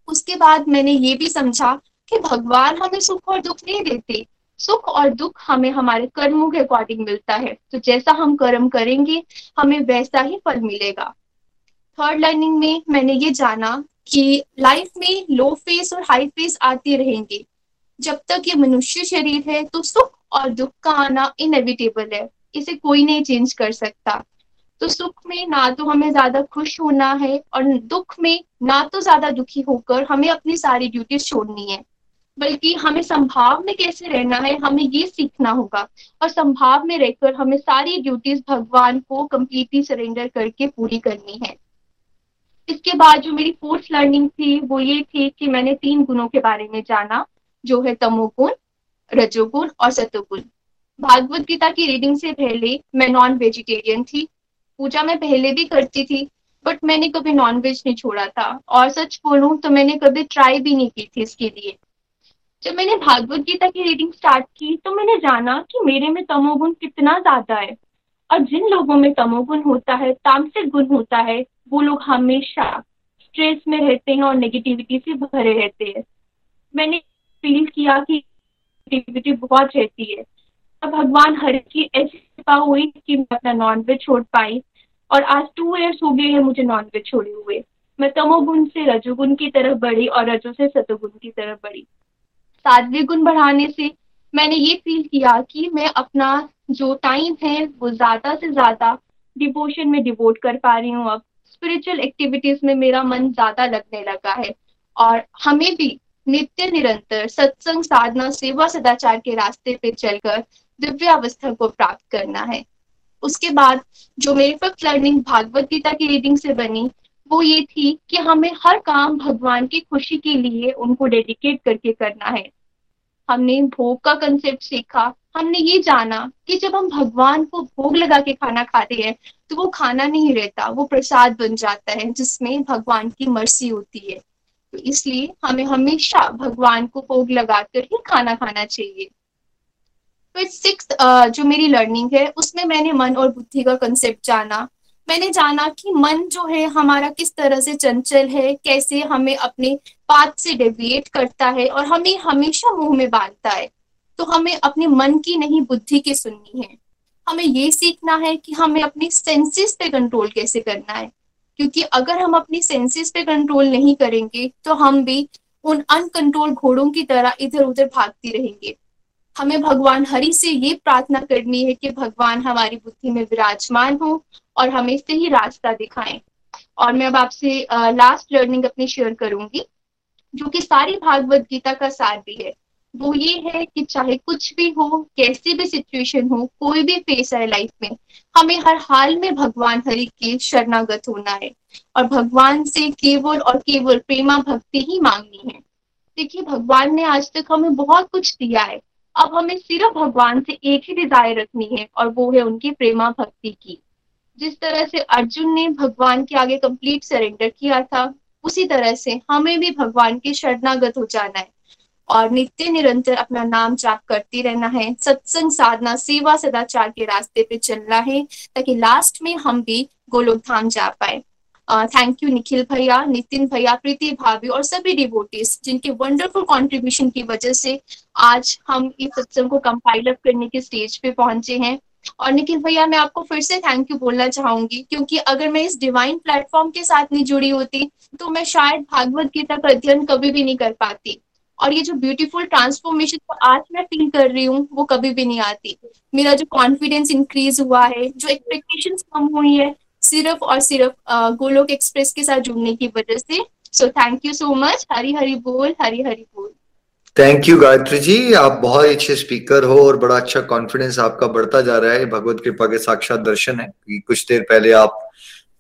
उसके बाद मैंने ये भी समझा कि भगवान हमें सुख और दुख नहीं देते। सुख और दुख हमें हमारे कर्मों के अकॉर्डिंग मिलता है। तो जैसा हम कर्म करेंगे, हमें वैसा ही फल मिलेगा। थर्ड लर्निंग में मैंने ये जाना कि लाइफ में लो फेस और हाई फेस आते रहेंगे। जब तक ये मनुष्य शरीर है तो सुख और दुख का आना इनएविटेबल है। इसे कोई नहीं चेंज कर सकता। तो सुख में ना तो हमें ज़्यादा खुश होना है और दुख में ना तो ज़्यादा दुखी होकर हमें अपनी सारी ड्यूटीज़ छोड़नी है। बल्कि हमें संभाव में कैसे रहना है, हमें ये सीखना होगा। और संभाव में रहकर हमें सारी ड्यूटीज़ भगवान को कम्प्लीटली सरेंडर करके पूरी करनी है। इसके बाद जो मेरी फोर्थ लर्निंग थी, वो ये थी कि मैंने तीन गुणों के बारे में जाना, जो है तमोगुण, रजोगुण और सतोगुण भागवत गीता की रीडिंग से पहले मैं नॉन वेजिटेरियन थी। पूजा मैं पहले भी करती थी बट मैंने कभी नॉन वेज नहीं छोड़ा था। और सच बोलूँ तो मैंने कभी ट्राई भी नहीं की थी इसके लिए। जब मैंने भागवत गीता की रीडिंग स्टार्ट की तो मैंने जाना कि मेरे में तमोगुण कितना ज़्यादा है। और जिन लोगों में तमोगुण होता है, तामसिक गुण होता है वो लोग हमेशा स्ट्रेस में रहते हैं और नेगेटिविटी से भरे रहते हैं। मैंने फील किया कि नेगेटिविटी बहुत रहती है। और भगवान हर की ऐसी कृपा हुई कि मैं अपना नॉन वेज छोड़ पाई और आज टू ईयर्स हो गए हैं मुझे नॉन वेज छोड़े हुए। मैं तमोगुण से रजोगुण की तरफ़ बढ़ी और रजो से सतोगुण की तरफ़ बढ़ी। साध्वी गुण बढ़ाने से मैंने ये फील किया कि मैं अपना जो टाइम है वो ज़्यादा से ज़्यादा डिवोशन में डिवोट कर पा रही हूँ अब। स्पिरिचुअल एक्टिविटीज़ में मेरा मन ज़्यादा लगने लगा है। और हमें भी नित्य निरंतर सत्संग, साधना, सेवा, सदाचार के रास्ते पे चलकर दिव्य अवस्था को प्राप्त करना है। उसके बाद जो मेरे फ़र्स्ट लर्निंग भागवत गीता की रीडिंग से बनी, वो ये थी कि हमें हर काम भगवान की खुशी के लिए उनको डेडिकेट करके करना है। हमने भोग का कंसेप्ट सीखा, हमने ये जाना कि जब हम भगवान को भोग लगा के खाना खाते हैं तो वो खाना नहीं रहता, वो प्रसाद बन जाता है, जिसमें भगवान की मर्सी होती है। तो इसलिए हमें हमेशा भगवान को भोग लगाकर ही खाना खाना चाहिए। तो सिक्स जो मेरी लर्निंग है, उसमें मैंने मन और बुद्धि का कंसेप्ट जाना मैंने जाना कि मन जो है हमारा किस तरह से चंचल है, कैसे हमें अपने पाथ से डेविएट करता है और हमें हमेशा मुँह में बांधता है। तो हमें अपने मन की नहीं, बुद्धि की सुननी है। हमें ये सीखना है कि हमें अपने सेंसेस पे कंट्रोल कैसे करना है। क्योंकि अगर हम अपनी सेंसेस पे कंट्रोल नहीं करेंगे तो हम भी उन अनकंट्रोल घोड़ों की तरह इधर उधर भागती रहेंगे। हमें भगवान हरि से ये प्रार्थना करनी है कि भगवान हमारी बुद्धि में विराजमान हो और हमें सही रास्ता दिखाएँ। और मैं अब आपसे लास्ट लर्निंग अपनी शेयर करूँगी, जो कि सारी भागवत गीता का सार भी है। वो ये है कि चाहे कुछ भी हो, कैसी भी सिचुएशन हो, कोई भी फेस है लाइफ में, हमें हर हाल में भगवान हरि के शरणागत होना है। और भगवान से केवल और केवल प्रेमा भक्ति ही मांगनी है। देखिए, भगवान ने आज तक हमें बहुत कुछ दिया है। अब हमें सिर्फ़ भगवान से एक ही डिज़ायर रखनी है और वो है उनकी प्रेमा भक्ति की। जिस तरह से अर्जुन ने भगवान के आगे कंप्लीट सरेंडर किया था, उसी तरह से हमें भी भगवान के शरणागत हो जाना है। और नित्य निरंतर अपना नाम जाप करते रहना है, सत्संग साधना, सेवा सदाचार के रास्ते पे चलना है, ताकि लास्ट में हम भी गोलोक धाम जा पाए। थैंक यू निखिल भैया नितिन भैया प्रीति भाभी और सभी डिवोटीज जिनके वंडरफुल कंट्रीब्यूशन की वजह से आज हम इस सत्संग को कंपाइल अप करने के स्टेज पे पहुँचे हैं। और निखिल भैया मैं आपको फिर से थैंक यू बोलना चाहूँगी क्योंकि अगर मैं इस डिवाइन प्लेटफॉर्म के साथ नहीं जुड़ी होती तो मैं शायद भागवत गीता का अध्ययन कभी भी नहीं कर पाती। और ये जो ब्यूटीफुल ट्रांसफॉर्मेशन को आज मैं फील कर रही हूँ, वो कभी भी नहीं आती। मेरा जो कॉन्फिडेंस इंक्रीज हुआ है, जो एक्सपेक्टेशन कम हुई है सिर्फ़ और सिर्फ़ गोलोक एक्सप्रेस के साथ जुड़ने की वजह से। So thank you so much Hari Hari बोल, हरी हरी बोल। Thank you Gayatri ji. आप बहुत अच्छे स्पीकर हो और बड़ा अच्छा कॉन्फिडेंस आपका बढ़ता जा रहा है। भगवत कृपा के साक्षात दर्शन है कि कुछ देर पहले आप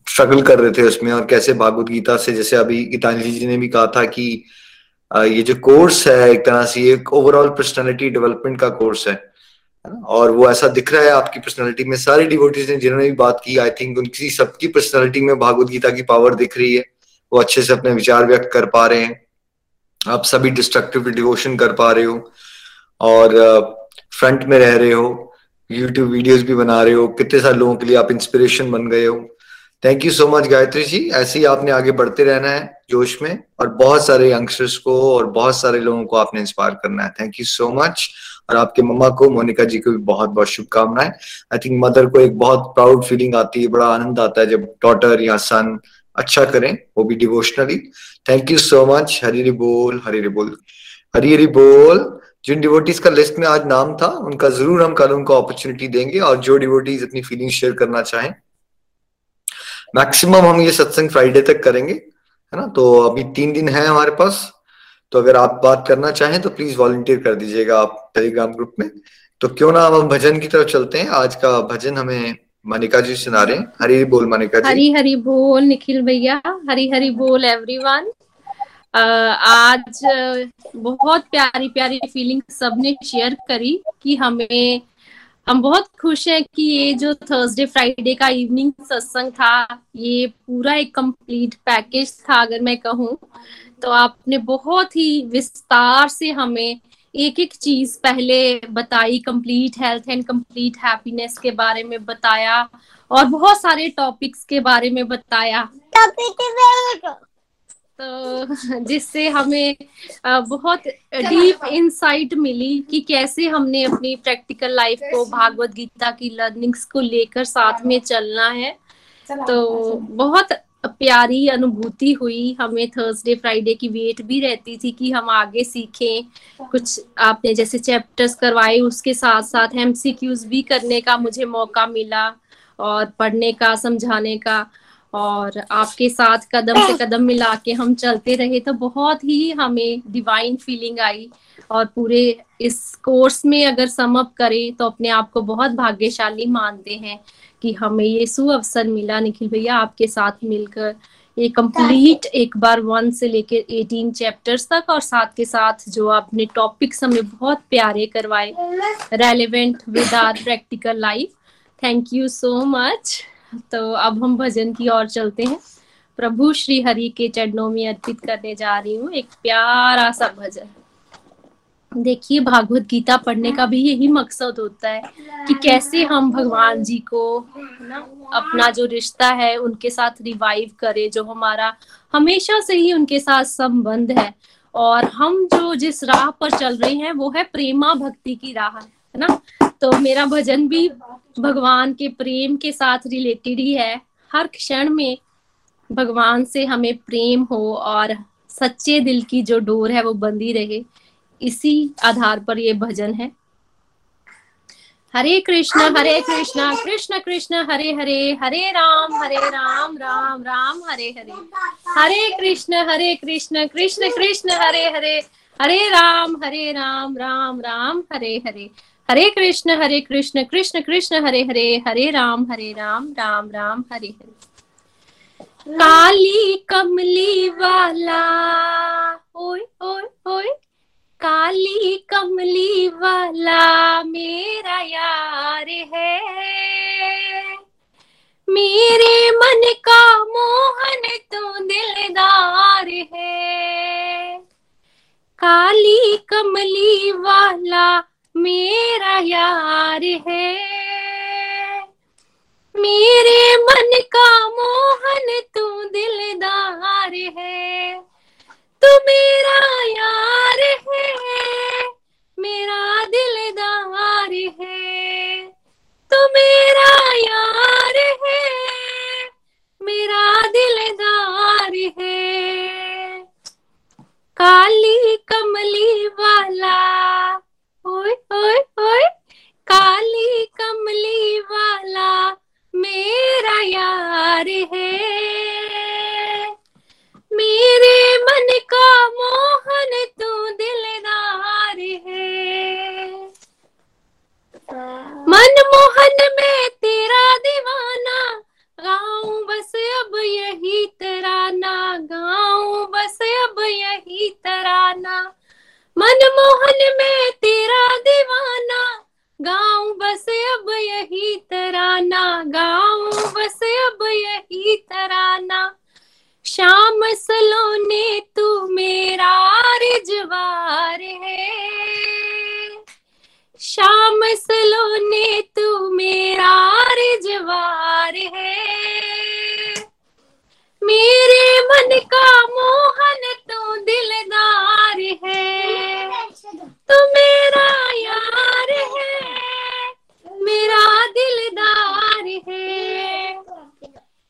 स्ट्रगल कर रहे थे उसमें और कैसे भागवत गीता से, जैसे अभी गीतांजलि जी ने भी कहा था कि ये जो कोर्स है एक तरह से एक ओवरऑल पर्सनालिटी डेवलपमेंट का कोर्स है। और वो ऐसा दिख रहा है आपकी पर्सनालिटी में। सारे डिवोटीज ने जिन्होंने भी बात की आई थिंक उनकी सबकी पर्सनालिटी में भागवत गीता की पावर दिख रही है। वो अच्छे से अपने विचार व्यक्त कर पा रहे हैं। आप सभी डिस्ट्रक्टिव डिवोशन कर पा रहे हो। और फ्रंट में रह रहे हो। यूट्यूब वीडियोस भी बना रहे हो। कितने सारे लोगों के लिए आप इंस्पिरेशन बन गए हो। Thank you so much Gayatri ji ऐसे ही आपने आगे बढ़ते रहना है जोश में और बहुत सारे यंगस्टर्स को और बहुत सारे लोगों को आपने इंस्पायर करना है। थैंक यू सो मच और आपके मम्मा को, मोनिका जी को भी बहुत बहुत शुभकामनाएँ। आई थिंक मदर को एक बहुत प्राउड फीलिंग आती है, बड़ा आनंद आता है जब डॉटर या सन अच्छा करें, वो भी devotionally thank you so much Hari बोल हरी बोल। हरी हरी बोल। जिन डिवोटीज का लिस्ट में आज नाम था, उनका ज़रूर हम कल उनको अपॉर्चुनिटी देंगे और जो डिवोटीज अपनी फीलिंग शेयर करना चाहें मैक्सिमम हम ये सत्संग फ्राइडे तक करेंगे, है ना? तो अभी तीन दिन है हमारे पास। तो अगर आप बात करना चाहें तो प्लीज़ वॉलंटियर कर दीजिएगा आप टेलीग्राम ग्रुप में। तो क्यों ना हम भजन की तरफ़ चलते हैं। आज का भजन हमें मनिका जी सुना रहे हैं। हरी बोल मनिका जी। हरी हरी बोल निखिल भैया। हरी हरी बोल एवरीवन आज बहुत प्यारी प्यारी फीलिंग सबने शेयर करी कि हमें हम बहुत खुश हैं कि ये जो थर्सडे फ्राइडे का इवनिंग सत्संग था, ये पूरा एक कंप्लीट पैकेज था, अगर मैं कहूँ। तो आपने बहुत ही विस्तार से हमें एक एक चीज़ पहले बताई complete health and complete happiness के बारे में बताया और बहुत सारे टॉपिक्स के बारे में बताया। तो जिससे हमें बहुत डीप इंसाइट मिली कि कैसे हमने अपनी प्रैक्टिकल लाइफ को भागवत गीता की लर्निंग्स को लेकर साथ में चलना है। तो बहुत प्यारी अनुभूति हुई। हमें थर्सडे फ्राइडे की वेट भी रहती थी कि हम आगे सीखें। कुछ आपने जैसे चैप्टर्स करवाए उसके साथ साथ एमसीक्यूज भी करने का मुझे मौका मिला और पढ़ने का समझाने का। और आपके साथ कदम से कदम मिला के हम चलते रहे तो बहुत ही हमें डिवाइन फीलिंग आई। और पूरे इस कोर्स में अगर समअप करें तो अपने आप को बहुत भाग्यशाली मानते हैं कि हमें ये सु अवसर मिला। निखिल भैया, आपके साथ मिलकर ये कंप्लीट एक बार वन से लेकर एटीन चैप्टर्स तक और साथ के साथ जो आपने टॉपिक्स हमें बहुत प्यारे करवाए। Relevant with our practical life thank you so much तो अब हम भजन की ओर चलते हैं। प्रभु श्री हरि के चरणों में अर्पित करने जा रही हूँ। एक प्यारा सा भजन। देखिए, भागवत गीता पढ़ने का भी यही मकसद होता है कि कैसे हम भगवान जी को ना अपना जो रिश्ता है, उनके साथ रिवाइव करें, जो हमारा हमेशा से ही उनके साथ संबंध है। और हम जो जिस राह पर चल रहे हैं, वो है प्रेमा भक्ति की राह, है ना? तो मेरा भजन भी भगवान के प्रेम के साथ रिलेटेड ही है। हर क्षण में भगवान से हमें प्रेम हो और सच्चे दिल की जो डोर है वो बंदी रहे। इसी आधार पर ये भजन है। हरे कृष्ण हरे कृष्ण कृष्ण कृष्ण, हरे हरे हरे राम हरे राम राम राम, हरे हरे। हरे कृष्ण हरे कृष्ण कृष्ण कृष्ण, हरे हरे हरे राम हरे राम राम राम, हरे हरे। हरे कृष्ण हरे कृष्ण कृष्ण कृष्ण, हरे हरे हरे राम हरे राम राम राम, हरे हरे। काली कमली वाला, ओए ओए ओए। काली कमली वाला मेरा यार है। मेरे मन का मोहन तू दिलदार है। काली कमली वाला मेरा यार है। मेरे मन का मोहन, तू दिलदार है। तू मेरा यार है। मेरा दिलदार है। तू मेरा यार है। मेरा दिलदार है। काली कमली वाला ओए ओए ओए, काली कमली वाला मेरा यार है। मेरे मन का मोहन तू दिलदार है। मनमोहन में तेरा दीवाना, गाऊं बस अब यही तराना, गाऊं बस अब यही तराना। मनमोहन में तेरा दीवाना गाँव बस अब यही तराना, गाऊं बस अब यही तराना। शाम सलोने तू मेरा रिजवार है। शाम सलोने तू मेरा रिजवार है। मेरे मन का मोहन तू दिलदार है। तू मेरा यार है। मेरा दिलदार है।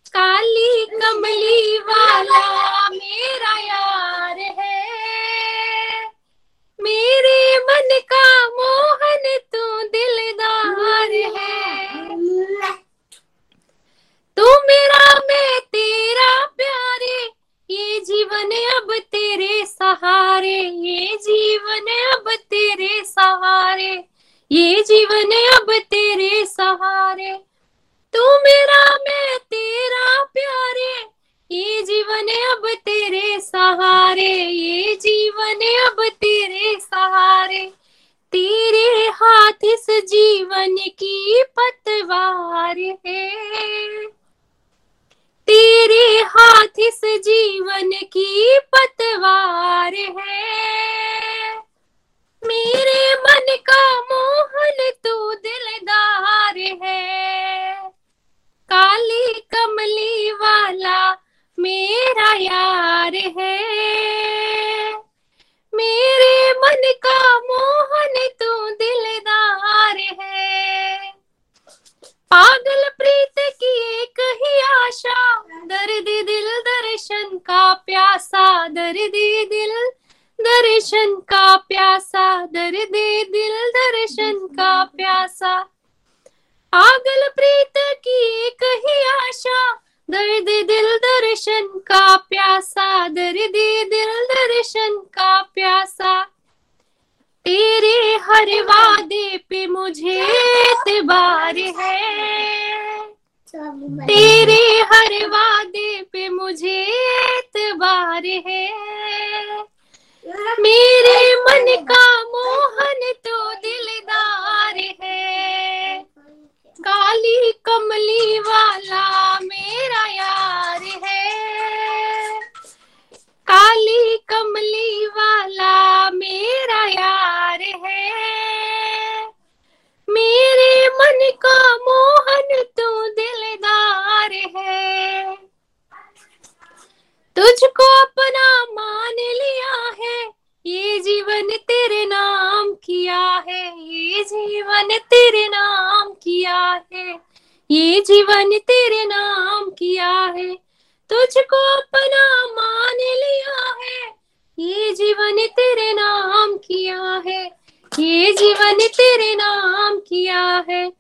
काली कमली वाला। जीवन तेरे नाम किया है।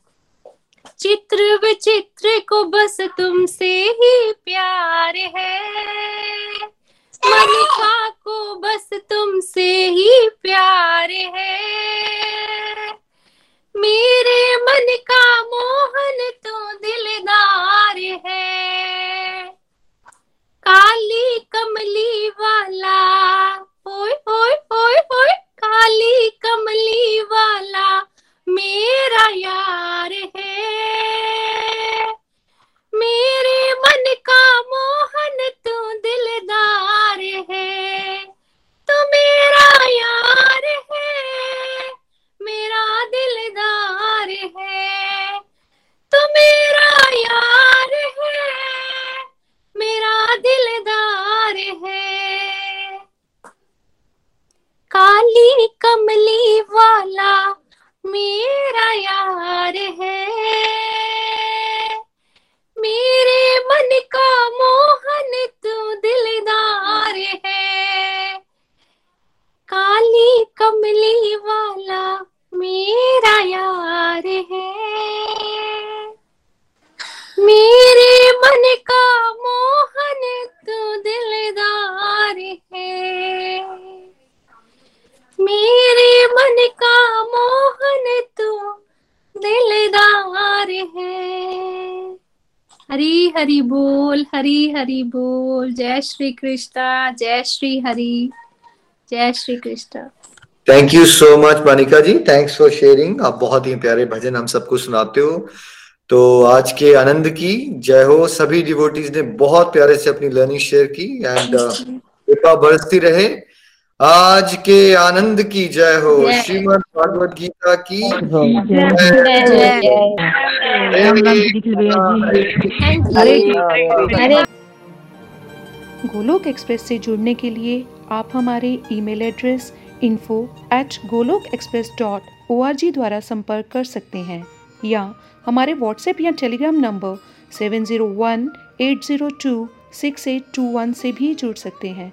चित्र विचित्र को बस तुमसे ही प्यार है। मनिका को बस तुमसे ही प्यार है। मेरे मन का मोहन तो दिलदार है। काली कमली वाला, ओए ओए ओए ओए। काली कमली वाला मेरा यार है। मेरे मन का मोहन तू दिलदार है। तू मेरा यार है, मेरा दिलदार है। तो मेरा यार काली कमली वाला मेरा यार है। मेरे मन का मोहन तू दिलदार है। काली कमली वाला मेरा यार है। मेरे मन का मोहन तू दिलदार है। मेरे मन का मोहन तू दिलदार है। हरी हरी बोल हरी हरी बोल। जय श्री कृष्णा जय श्री हरि। जय Shri Krishna. Thank you so much Manika ji thanks for sharing आप बहुत ही प्यारे भजन हम सबको सुनाते हो। तो आज के आनंद की जय हो। सभी डिवोटीज ने बहुत प्यारे से अपनी लर्निंग शेयर की। एंड कृपा बरसती रहे। आज के आनंद की जय हो। श्रीमद् भागवत गीता की गोलोक एक्सप्रेस से जुड़ने के लिए आप हमारे email address info at Golok Express dot O R G द्वारा संपर्क कर सकते हैं या हमारे व्हाट्सएप या Telegram number seven zero one eight zero two six eight two one से भी जुड़ सकते हैं